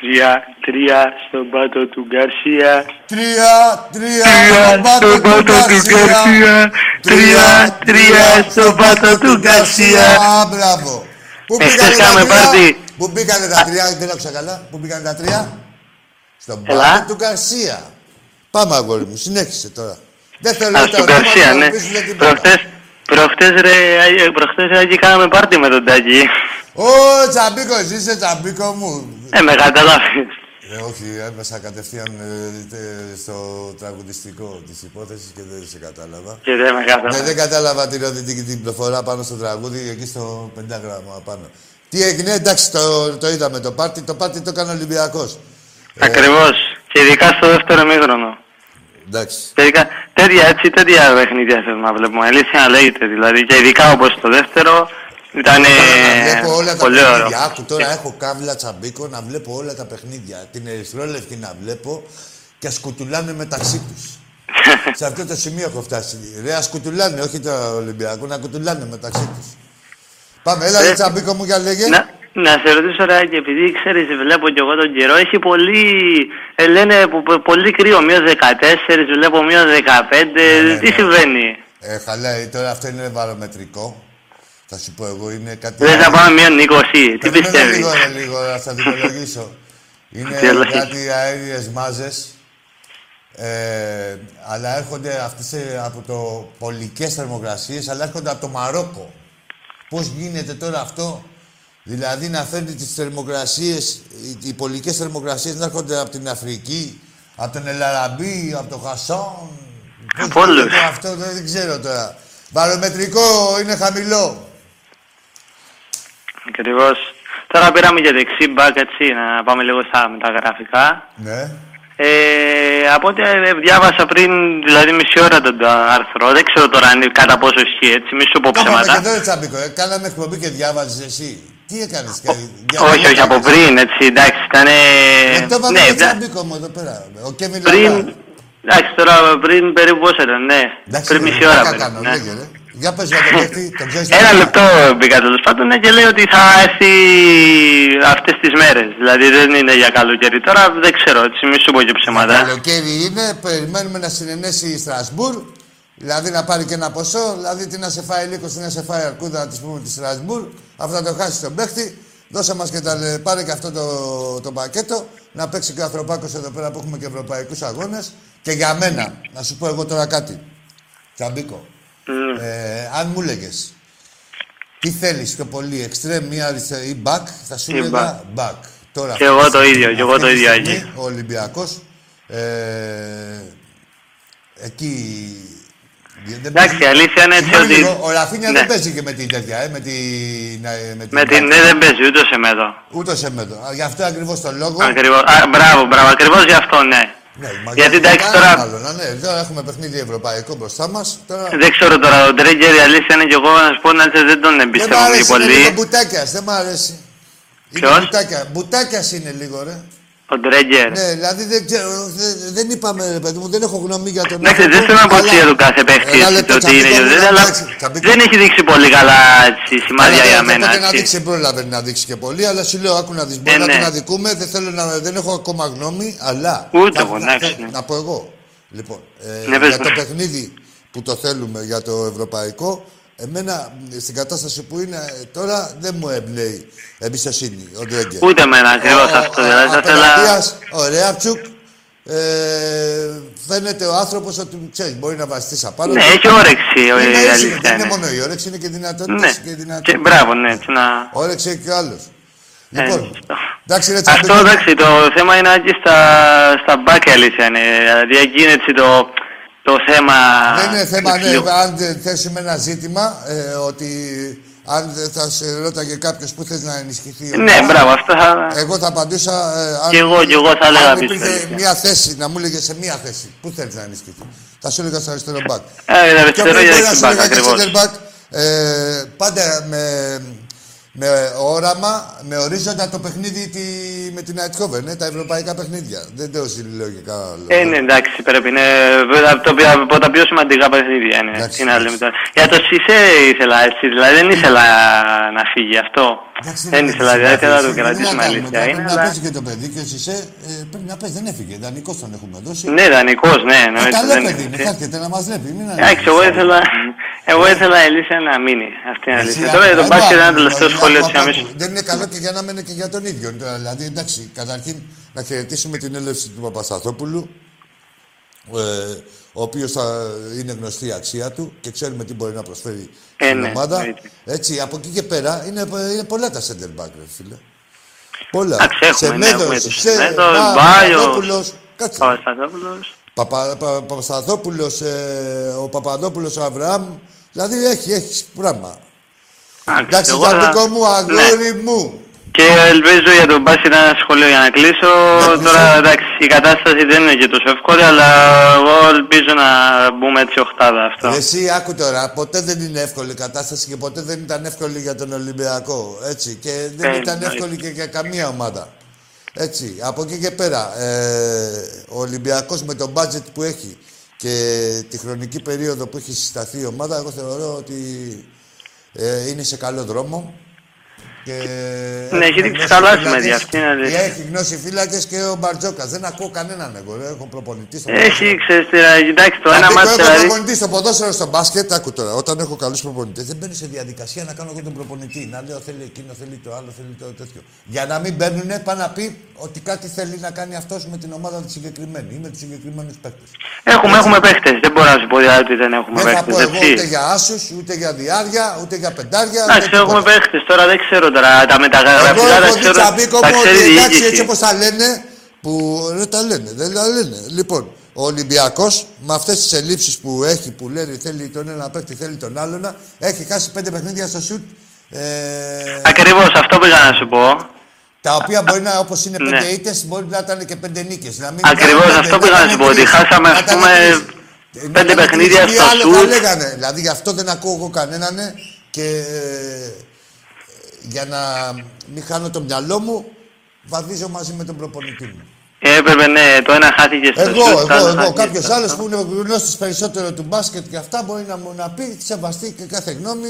Τρία, τρία στον πάτο του Γκαρσία. Τρία, τρία, Τρία στον πάτο του Γκαρσία. Τρία, τρία στον πάτο του Γκαρσία. Α, μπράβο. Πού Εχθές πήγανε τα κάναμε τρία; πάρτι. Πού πήγανε τα τρία, δεν άκουσα καλά. Πού πήγανε τα τρία; Στον Έλα. πάτο του Γκαρσία. Πάμε, αγόρι μου, συνέχισε τώρα. Δεν θέλω Α, τα στον ονόματα, Γκαρσία, να ναι. πεις λέει τίποτα. Προχτές, προχτές ρε, Άγι- προχτές ρε, Άγι, κάναμε πάρτι με τον Τάκη. Ω, τσαμπίκος, είσαι τσαμπίκο μου. Ε, με καταλάβεις. Ε, όχι, έμεσα κατευθείαν ε, τε- στο τραγουδιστικό της υπόθεσης και δεν σε κατάλαβα. Και δεν με κατάλαβα. Ναι, δεν κατάλαβα τη ρωτητική την προφορά πάνω στο τραγούδι, εκεί στο πεντάγραμμα απάνω. Τι έγινε, εντάξει, το, το είδαμε το πάρτι. Το πάρτι το έκανε ο Ολυμπιακός. Ακριβώς. Και ειδικά στο δεύτερο μήχρονο. Εντάξει. Τελικά, τέτοια έτσι, τέτοια παιχνίδια θέλουμε να βλέπουμε. Αλήθεια να λέγεται δηλαδή. Και ειδικά όπως το δεύτερο ήταν να βλέπω όλα τα πολύ ωραίο. παιχνίδια. Άκου, τώρα έχω κάβλα τσαμπίκο να βλέπω όλα τα παιχνίδια. Την ερυθρόλευκη να βλέπω και ας κουτουλάνε μεταξύ τους. Σε αυτό το σημείο έχω φτάσει. Ρε, ας κουτουλάνε, όχι το Ολυμπιακό, να κουτουλάνε μεταξύ τους. Πάμε, έλα, Ε, ρε, τσαμπίκο μου, για λέγε. Να, να σε ρωτήσω ρε και επειδή ξέρεις βλέπω κι εγώ τον καιρό έχει πολύ, ε, λένε πο- πο- πολύ κρύο, μείος 14, βλέπω μείος 15, ναι, τι ναι. συμβαίνει; Ε, χαλάει, τώρα αυτό είναι βαρομετρικό. Θα σου πω εγώ, είναι κάτι... Δεν θα πάμε μείον 20, τι Περίμενε πιστεύεις; λίγο, ρε, λίγο, να θα δικαιολογήσω. είναι Τι λέει. κάτι αέριες μάζες. Ε, αλλά έρχονται αυτές ε, από το πολικές θερμοκρασίες, αλλά έρχονται από το Μαρόκο. Πώς γίνεται τώρα αυτό, δηλαδή να φέρνει τις θερμοκρασίες, οι, οι πολικές θερμοκρασίες να έρχονται από την Αφρική, από τον Ελαραμπή, από τον Χασόν. Πώς Από όλους. γίνεται αυτό δεν, δεν ξέρω τώρα. Βαρομετρικό είναι χαμηλό. Ακριβώς. Τώρα πήραμε και δεξί μπακ έτσι, να πάμε λίγο στα μεταγραφικά. Ναι. Ε, από ό,τι ε, διάβασα πριν, δηλαδή μισή ώρα τον το άρθρο, δεν ξέρω τώρα αν είναι κατά πόσο ισχύει έτσι, μη σου πω Το είπαμε και ψέματα. εδώ, ρε Τσαμπίκο. Ε. Κάναμε εκπομπή και διάβαζες εσύ. Τι έκανες, και... Όχι, όχι, από πριν, έτσι, εντάξει, ήταν... Ε, το είπαμε ναι, και δα- Τσαμπίκο μου εδώ πέρα. Ο Κέμιν πριν, Λαμπά. εντάξει, τώρα πριν περίπου πόσο ήταν, ναι, Εντάξει, πριν ρε, μισή ώρα πλάκα περίπου, κάνω, ναι. λέγε, ρε. Για πες για τον παίκτη, τον ξέρεις. Ένα τον- λεπτό μπήκα τέλος πάντων ναι, και λέει ότι θα έρθει αυτές τις μέρες. Δηλαδή δεν είναι για καλοκαίρι. Τώρα δεν ξέρω, έτσι μη σου πω και ψέματα. Καλοκαίρι είναι, περιμένουμε να συνενέσει η Στρασβούρ. Δηλαδή να πάρει και ένα ποσό, δηλαδή τι να σε φάει λίγο, τι να σε φάει αρκούδα, να τη πούμε τη Στρασβούρ. Αυτό θα το χάσει τον παίχτη. Δώσε μας και τα λε- πάρε και αυτό το, το πακέτο. Να παίξει και ο Ανθρωπάκος εδώ πέρα που έχουμε και ευρωπαϊκούς αγώνες. Και για μένα, να σου πω εγώ τώρα κάτι. Τσαμπίκο. Ε, αν μου έλεγε τι θέλεις πιο πολύ, extreme ή αριστερή ή back, θα σου Ή έλεγα back. Τώρα, Και εγώ το ίδιο, και εγώ αυτή το τη ίδιο, στιγμή, Άγγι. Ο Ολυμπιακός. Ε, εκεί. Δεν Εντάξει, παίζει- η αλήθεια είναι έτσι Συγγνώμη ότι- λίγο, Ο Ραφίνια Ναι. δεν παίζει και με την τέτοια, ε, με την. ε, Με την, Με την ναι δεν παίζει ούτε σε μέτρο. Ούτε σε μέτρο. Α, Γι' αυτό ακριβώς το λόγο. Ακριβώς. Α, μπράβο, μπράβο. Ακριβώς γι' αυτό, ναι. Ναι, μα Γιατί εντάξει κανένα τώρα, Άλλο, να, ναι, τώρα έχουμε παιχνίδι ευρωπαϊκό μπροστά μας. Τώρα... δεν ξέρω τώρα, ο Τρέγκερ η αλήθεια είναι και εγώ να σου πω να έτσι, δεν τον Δεν μ' εμπιστεύομαι αρέσει, είναι πολύ. λίγο μπουτάκιας, δεν μ' αρέσει. Είναι Ποιος; μπουτάκια. Μπουτάκιας είναι λίγο, ρε. Ο Τρέγκερ. Ναι, δηλαδή δεν, ξέρω, δεν, δεν είπαμε, ρε παιδί μου, δεν έχω γνώμη για τον Εντάξει, άνθρωπο, δεν θέλω να πω αλλά- για τον κάθε παίχτη Ένα έτσι, λεπτό, το ότι είναι Τσαμπίκο, και δεν, να αλλά παίξει, Τσαμπίκο. δεν έχει δείξει πολύ καλά έτσι, σημάδια Αλλά για δεν- μένα. Οπότε να έτσι. δείξει, δεν πρόλαβε να δείξει και πολύ, αλλά σου λέω, άκου να δεις, μπορεί Ε, να ναι. τον αδικούμε, δεν, θέλω να, δεν έχω ακόμα γνώμη, αλλά... Ούτε να, εγώ, να, εντάξει, να, ναι. να πω εγώ. Λοιπόν, ε, Ναι, πες για μου. το παιχνίδι που το θέλουμε, για το ευρωπαϊκό, εμένα στην κατάσταση που είναι ε, τώρα δεν μου εμπνέει εμπιστοσύνη ο Ντρέγκερ. Ούτε εμένα ακριβώς Ο- αυτό. ο- Δηλαδή θα ήθελα. απέναντίας, Ο Ρέαπτσουκ, ε, φαίνεται ο άνθρωπος ότι ξέρεις, μπορεί να βασιστεί απάνω. Ναι, του. έχει όρεξη η Είναι αλήθεια ίσιο, Δεν είναι είναι. μόνο η όρεξη, είναι και δυνατότητε Ναι. και Και, δυνατότητε. μπράβο, ναι, έτσι να... Όρεξη έχει και άλλος. Ε, Λοιπόν, σωστό. εντάξει, ρε Αυτό Τσαμπίκο. εντάξει, το θέμα είναι και στα, στα μπάκια αλήθεια είναι. Δηλαδή εκεί είναι έτσι το, το θέμα. Δεν είναι θέμα, ναι, λίγο. αν δεν θέσουμε ένα ζήτημα, ε, ότι αν δεν θα σε ρώταγε κάποιος που θες να ενισχυθεί. η Ναι, ομάδα, μπράβο, αυτό θα. Εγώ θα απαντούσα. Ε, αν, Κι εγώ, κι εγώ θα έλεγα Αν πίσω, υπήρχε αλήθεια. μία θέση, να μου έλεγε σε μία θέση, πού θέλει να ενισχυθεί. Θα σου έλεγα στο αριστερό μπακ. Ε, αριστερό Και για μπορεί να σου δεξιμπάκ, έλεγα και ακριβώς. center back, ε, πάντα με, με όραμα, με ορίζοντα το παιχνίδι τη, με την Αιτχόβεν, ε, τα ευρωπαϊκά παιχνίδια. Δεν το λέω και καλά. Ε, ναι, εντάξει, πρέπει. Είναι από, το, από τα πιο σημαντικά παιχνίδια. Είναι, τι να λέμε τώρα. Για το Σισε ήθελα έτσι, δηλαδή δεν ήθελα να φύγει αυτό. δεν ήθελα, δηλαδή ήθελα να το κρατήσουμε αλήθεια. Είναι, Πρέπει να αλλά... παίζει και το παιδί και ο Σισε ε, πρέπει να παίζει. Δεν έφυγε. Δανεικός τον έχουμε δώσει. Ναι, δανεικός, ναι. Ε, εννοείται, καλό δεν παιδί είναι. είναι. Θα έρχεται να μας βλέπει. Μην Εντάξει, εγώ ήθελα, εγώ ήθελα η Ελίσια να μείνει. Αυτή είναι η αλήθεια. Τώρα για τον μπάσκετ ένα τελευταίο σχόλιο τη αμέσω. Δεν είναι καλό και για να μένει και για τον ίδιο. Τώρα, Δηλαδή, εντάξει, καταρχήν να χαιρετήσουμε την έλευση του Παπασταθόπουλου, ε, ο οποίο είναι γνωστή η αξία του και ξέρουμε τι μπορεί να προσφέρει Ε, στην ναι, ομάδα. εννοείται. Έτσι, από εκεί και πέρα είναι, είναι πολλά τα center back, ρε φίλε. Πολλά. Εντάξει, έχουμε, ναι, Σεμέδος, έχουμε τους Σε- Σεμέδος, Πα- Μπάιος, Παπαδόπουλος, Κάτσε. Παπασταθόπουλος. Παπα, πα, Παπασταθόπουλος, ε, ο Παπαδόπουλος ο Αβραάμ. Δηλαδή έχει, έχεις πράγμα. Εντάξει, εγώ θα- Τζαμπίκο μου, αγόρι μου. Και ελπίζω για τον μπάσκετ ένα σχολείο για να κλείσω. Τώρα εντάξει, η κατάσταση δεν είναι και τόσο εύκολη, αλλά εγώ ελπίζω να μπούμε έτσι οχτάδα αυτό. Εσύ άκου τώρα, ποτέ δεν είναι εύκολη η κατάσταση και ποτέ δεν ήταν εύκολη για τον Ολυμπιακό. Έτσι. Και δεν Ε, ήταν εννοείται. εύκολη και για καμία ομάδα. Έτσι. Από εκεί και πέρα, ε, ο Ολυμπιακός με το budget που έχει και τη χρονική περίοδο που έχει συσταθεί η ομάδα, εγώ θεωρώ ότι ε, είναι σε καλό δρόμο. Και Ναι, έχει έχουμε δείξει γνώση καλά φύλακες. σημάδια, αυτή είναι η αλήθεια. Έχει γνώση φύλακες και ο Μπαρτζόκας. Δεν ακούω κανέναν εγώ. Δεν έχω προπονητή στο Έχει, ξέρεις, τι, εντάξει, το ένα Αντί που μάτι έχω δηλαδή. προπονητή στο ποδόσφαιρο, στο μπάσκετ, άκου τώρα. Όταν έχω καλούς προπονητές, δεν μπαίνω σε διαδικασία να κάνω εγώ τον προπονητή. Να λέω θέλει εκείνο, θέλει το άλλο, θέλει το τέτοιο. Για να μην μπαίνουν, πάει να πει ότι κάτι θέλει να κάνει αυτός με την ομάδα της συγκεκριμένη ή με τους συγκεκριμένους παίκτες. Έχουμε, έχουμε παίχτες. Δεν μπορώ να σου πω δηλαδή ότι δεν έχουμε Δεν θα πω παίχτες, εγώ ούτε έτσι. για άσους, ούτε για διάρκεια, ούτε για πεντάρια. Εντάξει, ούτε έχουμε τίποτα. παίχτες. Τώρα δεν ξέρω τώρα τα Εγώ μεταγραφικά, τα έχω δει ξέρω. τσαμπίκο Τα μου ξέρει ότι η εντάξει, έτσι διοίκηση. όπως τα λένε, που δεν τα λένε, δεν τα λένε. Λοιπόν, ο Ολυμπιακός με αυτές τις ελλείψεις που έχει, που λέει θέλει τον ένα παίκτη, θέλει τον άλλον, έχει χάσει πέντε παιχνίδια στο σουτ. Ε, Ακριβώς, αυτό πήγα να σου πω. τα οποία μπορεί να, όπως είναι πέντε Ναι. ήττες, μπορεί να ήταν και πέντε νίκες. Ακριβώς, αυτό πήγα να σου πω, ότι χάσαμε, ας πούμε, πέντε παιχνίδια στο σουτ. σουτ. λέγανε. Δηλαδή γι' αυτό δεν ακούω εγώ κανέναν και ε, για να μην χάνω το μυαλό μου, βαδίζω μαζί με τον προπονητή μου. Ε, Έπρεπε, ναι, το ένα χάθηκε στο Εγώ, σουτ, το άλλο εγώ, εγώ. χάθηκε Κάποιος στο άλλος αυτό. που είναι γνώστη περισσότερο του μπάσκετ και αυτά μπορεί να μου να πει, σεβαστεί και κάθε γνώμη.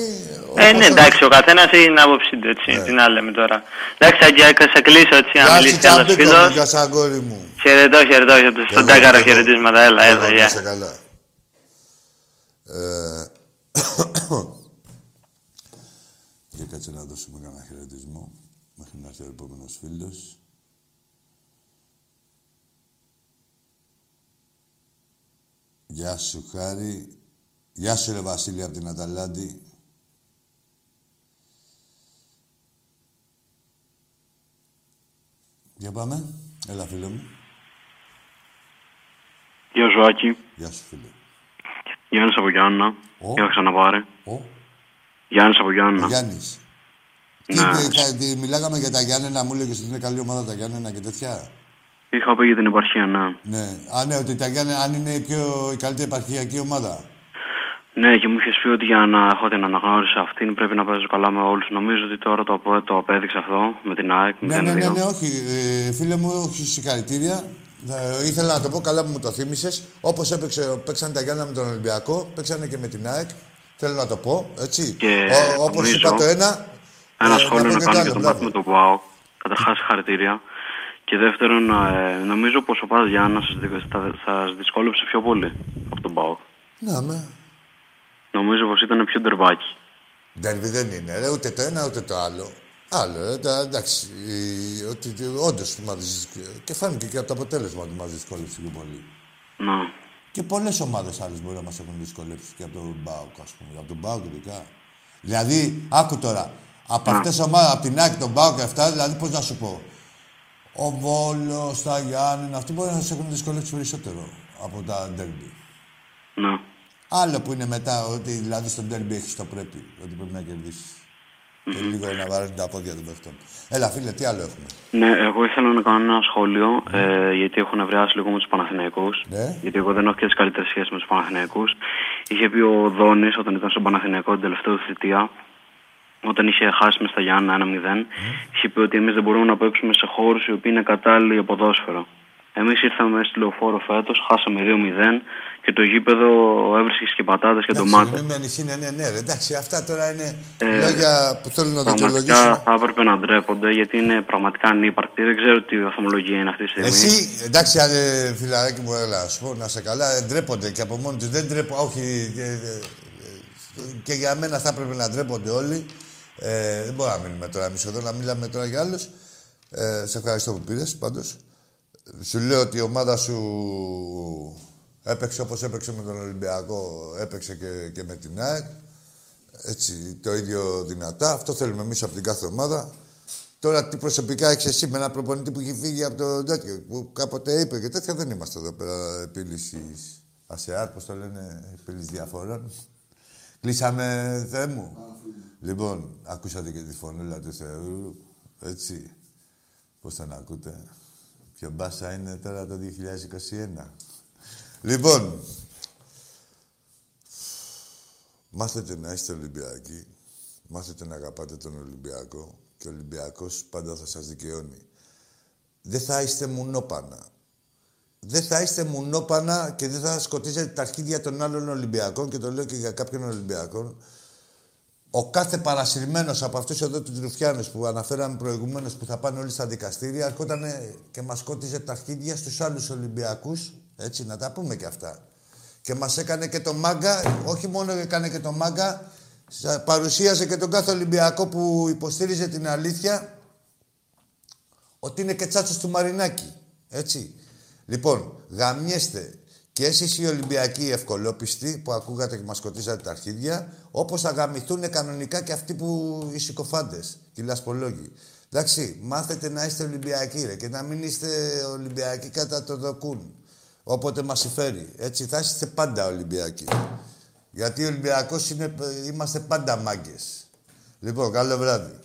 Ε, όπως ναι, εντάξει, ο καθένας έχει την άποψή του, έτσι. Τι να λέμε τώρα. Εντάξει, Αγγιά, θα σε κλείσω έτσι, να Γεια σου, μιλήσει κι άλλος Τσαμπίκο μου, φίλος. γεια σου, αγόρι μου. Χαιρετώ, χαιρετώ, χαιρετώ. Στον εγώ, Τάκαρο εγώ. χαιρετίσματα, έλα, Εγώ, έλα, να γεια. είσαι καλά. Ε, Για κάτσε να δώσουμε κανένα χαιρετισμό μέχρι να έρθει ο επόμενος φίλος. Γεια σου, Χάρη. Γεια σου, ρε Βασίλη, από την Αταλάντη. Για πάμε. Έλα, φίλε μου. Γεια σου, Άκη. Γεια σου, φίλε. Γιάννης από Γιάννα. Ο. Είχα ξαναπάρει. Ο. Γιάννης από Γιάννα. Ο Γιάννης. Τι, Ναι. είπε, κα- τι, μιλάγαμε για τα Γιάννενα, μου έλεγες ότι είναι καλή ομάδα τα Γιάννενα και τέτοια. Είχα πει για την επαρχία, ναι. Ναι. Α, ναι, ότι τα Γιάννενα, αν είναι η, πιο, η καλύτερη επαρχιακή ομάδα. Ναι, και μου είχες πει ότι για να έχω την αναγνώριση αυτήν πρέπει να παίζω καλά με όλους. Νομίζω ότι τώρα το, απο- το απέδειξε αυτό με την ΑΕΚ. Ναι, ναι, ναι, ναι, όχι. Ε, φίλε μου, όχι συγχαρητήρια. Ε, ήθελα να το πω καλά που μου το θύμισες. Όπως παίξαν τα Γιάννα με τον Ολυμπιακό, παίξανε και με την ΑΕΚ. Θέλω να το πω, έτσι. Και Όπως νομίζω είπα το ένα. Ένα ε, σχόλιο πω να και κάνω το για άλλο, τον μπράβο. Πάτη με τον ΠΑΟ. Καταρχάς, συγχαρητήρια. Και δεύτερον, ε, νομίζω πως ο Πάτη Γιάννας θα, θα δυσκόλεψε πιο πολύ από τον ΠΑΟ. Να με. Νομίζω πως ήταν πιο ντερβάκι. Ντέρμπι δεν είναι, ρε, ούτε το ένα ούτε το άλλο. Άλλο, ε, τα, εντάξει. η- Ότι όντως μα δυσκ- Και φάνηκε και από το αποτέλεσμα ότι μα δυσκόλεψε πιο πολύ. Ναι. Και πολλές ομάδες άλλες μπορεί να μας έχουν δυσκολέψει και από τον Μπάουκ, ας πούμε. Από τον Μπάουκ ειδικά. Δηλαδή, άκου τώρα. Από Ναι. αυτές τι ομάδε, από την Άκη, τον Μπάουκ και αυτά, δηλαδή πώς να σου πω. Ο Βόλος, τα Γιάννη, αυτοί μπορεί να σα έχουν δυσκολέψει περισσότερο από τα ντέρμπι. Ναι. Άλλο που είναι μετά, ότι δηλαδή στο ντέρμπι έχεις το πρέπει, ότι πρέπει να κερδίσεις. Και λίγο να βαρύνει τα πόδια των παιχτών. Έλα, φίλε, τι άλλο έχουμε; Ναι, εγώ ήθελα να κάνω ένα σχόλιο, ε, γιατί έχω νευριάσει λίγο με τους Παναθηναϊκούς. Ναι. Γιατί εγώ δεν έχω και τις καλύτερες σχέσεις με τους Παναθηναϊκούς. Είχε πει ο Δόνης όταν ήταν στον Παναθηναϊκό την τελευταία του θητεία, όταν είχε χάσει μες στα Γιάννα 1-0, είχε πει ότι εμείς δεν μπορούμε να παίξουμε σε χώρους οι οποίοι είναι κατάλληλοι για ποδόσφαιρο. Εμείς ήρθαμε στη λεωφόρο φέτος, χάσαμε 2-0 και το γήπεδο έβρισκες και πατάτες και Εντάξει, ντομάτες. Μην μένεις, είναι, ναι, ναι, ρε, εντάξει, αυτά τώρα είναι Ε, λόγια που θέλουν να δικαιολογήσουν. Πραγματικά θα έπρεπε να ντρέπονται γιατί είναι πραγματικά ανύπαρκτοι. Δεν ξέρω τι βαθμολογία είναι αυτή τη στιγμή. Εσύ, εντάξει, ε, φιλαράκι μου, έλα, σου πω να σε καλά, ε, ντρέπονται και από μόνοι τους. Δεν ντρέπω, όχι, ε, ε, ε, και για μένα θα έπρεπε να ντρέπονται όλοι. Ε, δεν μπορούμε να μείνουμε τώρα εμείς εδώ, να μιλάμε τώρα για άλλους. Ε, σε ευχαριστώ που πήρες, πάντως. Σου λέω ότι η ομάδα σου έπαιξε όπως έπαιξε με τον Ολυμπιακό, έπαιξε και, και με την ΑΕΚ. Έτσι, το ίδιο δυνατά. Αυτό θέλουμε εμείς από την κάθε ομάδα. Τώρα τι προσωπικά έχεις εσύ με ένα προπονητή που έχει φύγει από το τέτοιο, που κάποτε είπε και τέτοια δεν είμαστε εδώ πέρα επίλυσης ΑΣΕΑΡ, πώς το λένε, επίλυσης διαφορών. Κλείσαμε, Θεέ μου. Λοιπόν, ακούσατε και τη φωνούλα του Θεού, έτσι. Πώς θα να ακούτε; Ποιο μπάσα είναι τώρα το 2021. Λοιπόν, μάθετε να είστε Ολυμπιακοί. Μάθετε να αγαπάτε τον Ολυμπιακό και ο Ολυμπιακός πάντα θα σας δικαιώνει. Δεν θα είστε μουνόπανα. Δεν θα είστε μουνόπανα και δεν θα σκοτίζετε τα αρχίδια των άλλων Ολυμπιακών και το λέω και για κάποιον Ολυμπιακών. Ο κάθε παρασυρμένος από αυτούς εδώ τους ρουφιάνους που αναφέραμε προηγουμένως που θα πάνε όλοι στα δικαστήρια έρχονταν και μας σκότιζε τα αρχίδια στους άλλους Ολυμπιακούς. Έτσι, να τα πούμε και αυτά. Και μας έκανε και το μάγκα, όχι μόνο έκανε και το μάγκα, σα- παρουσίαζε και τον κάθε Ολυμπιακό που υποστήριζε την αλήθεια ότι είναι και τσάτσος του Μαρινάκη. Έτσι. Λοιπόν, γαμιέστε και εσείς οι Ολυμπιακοί οι ευκολόπιστοι που ακούγατε και μας σκοτίζατε τα αρχίδια, όπως θα γαμηθούν κανονικά και αυτοί που οι συκοφάντες και οι λασπολόγοι. Εντάξει, μάθετε να είστε Ολυμπιακοί ρε, και να μην είστε Ολυμπιακοί κατά το δοκούν. Όποτε μας συμφέρει. Έτσι, θα είστε πάντα Ολυμπιακοί. Γιατί ο Ολυμπιακός είναι, είμαστε πάντα μάγκες. Λοιπόν, καλό βράδυ.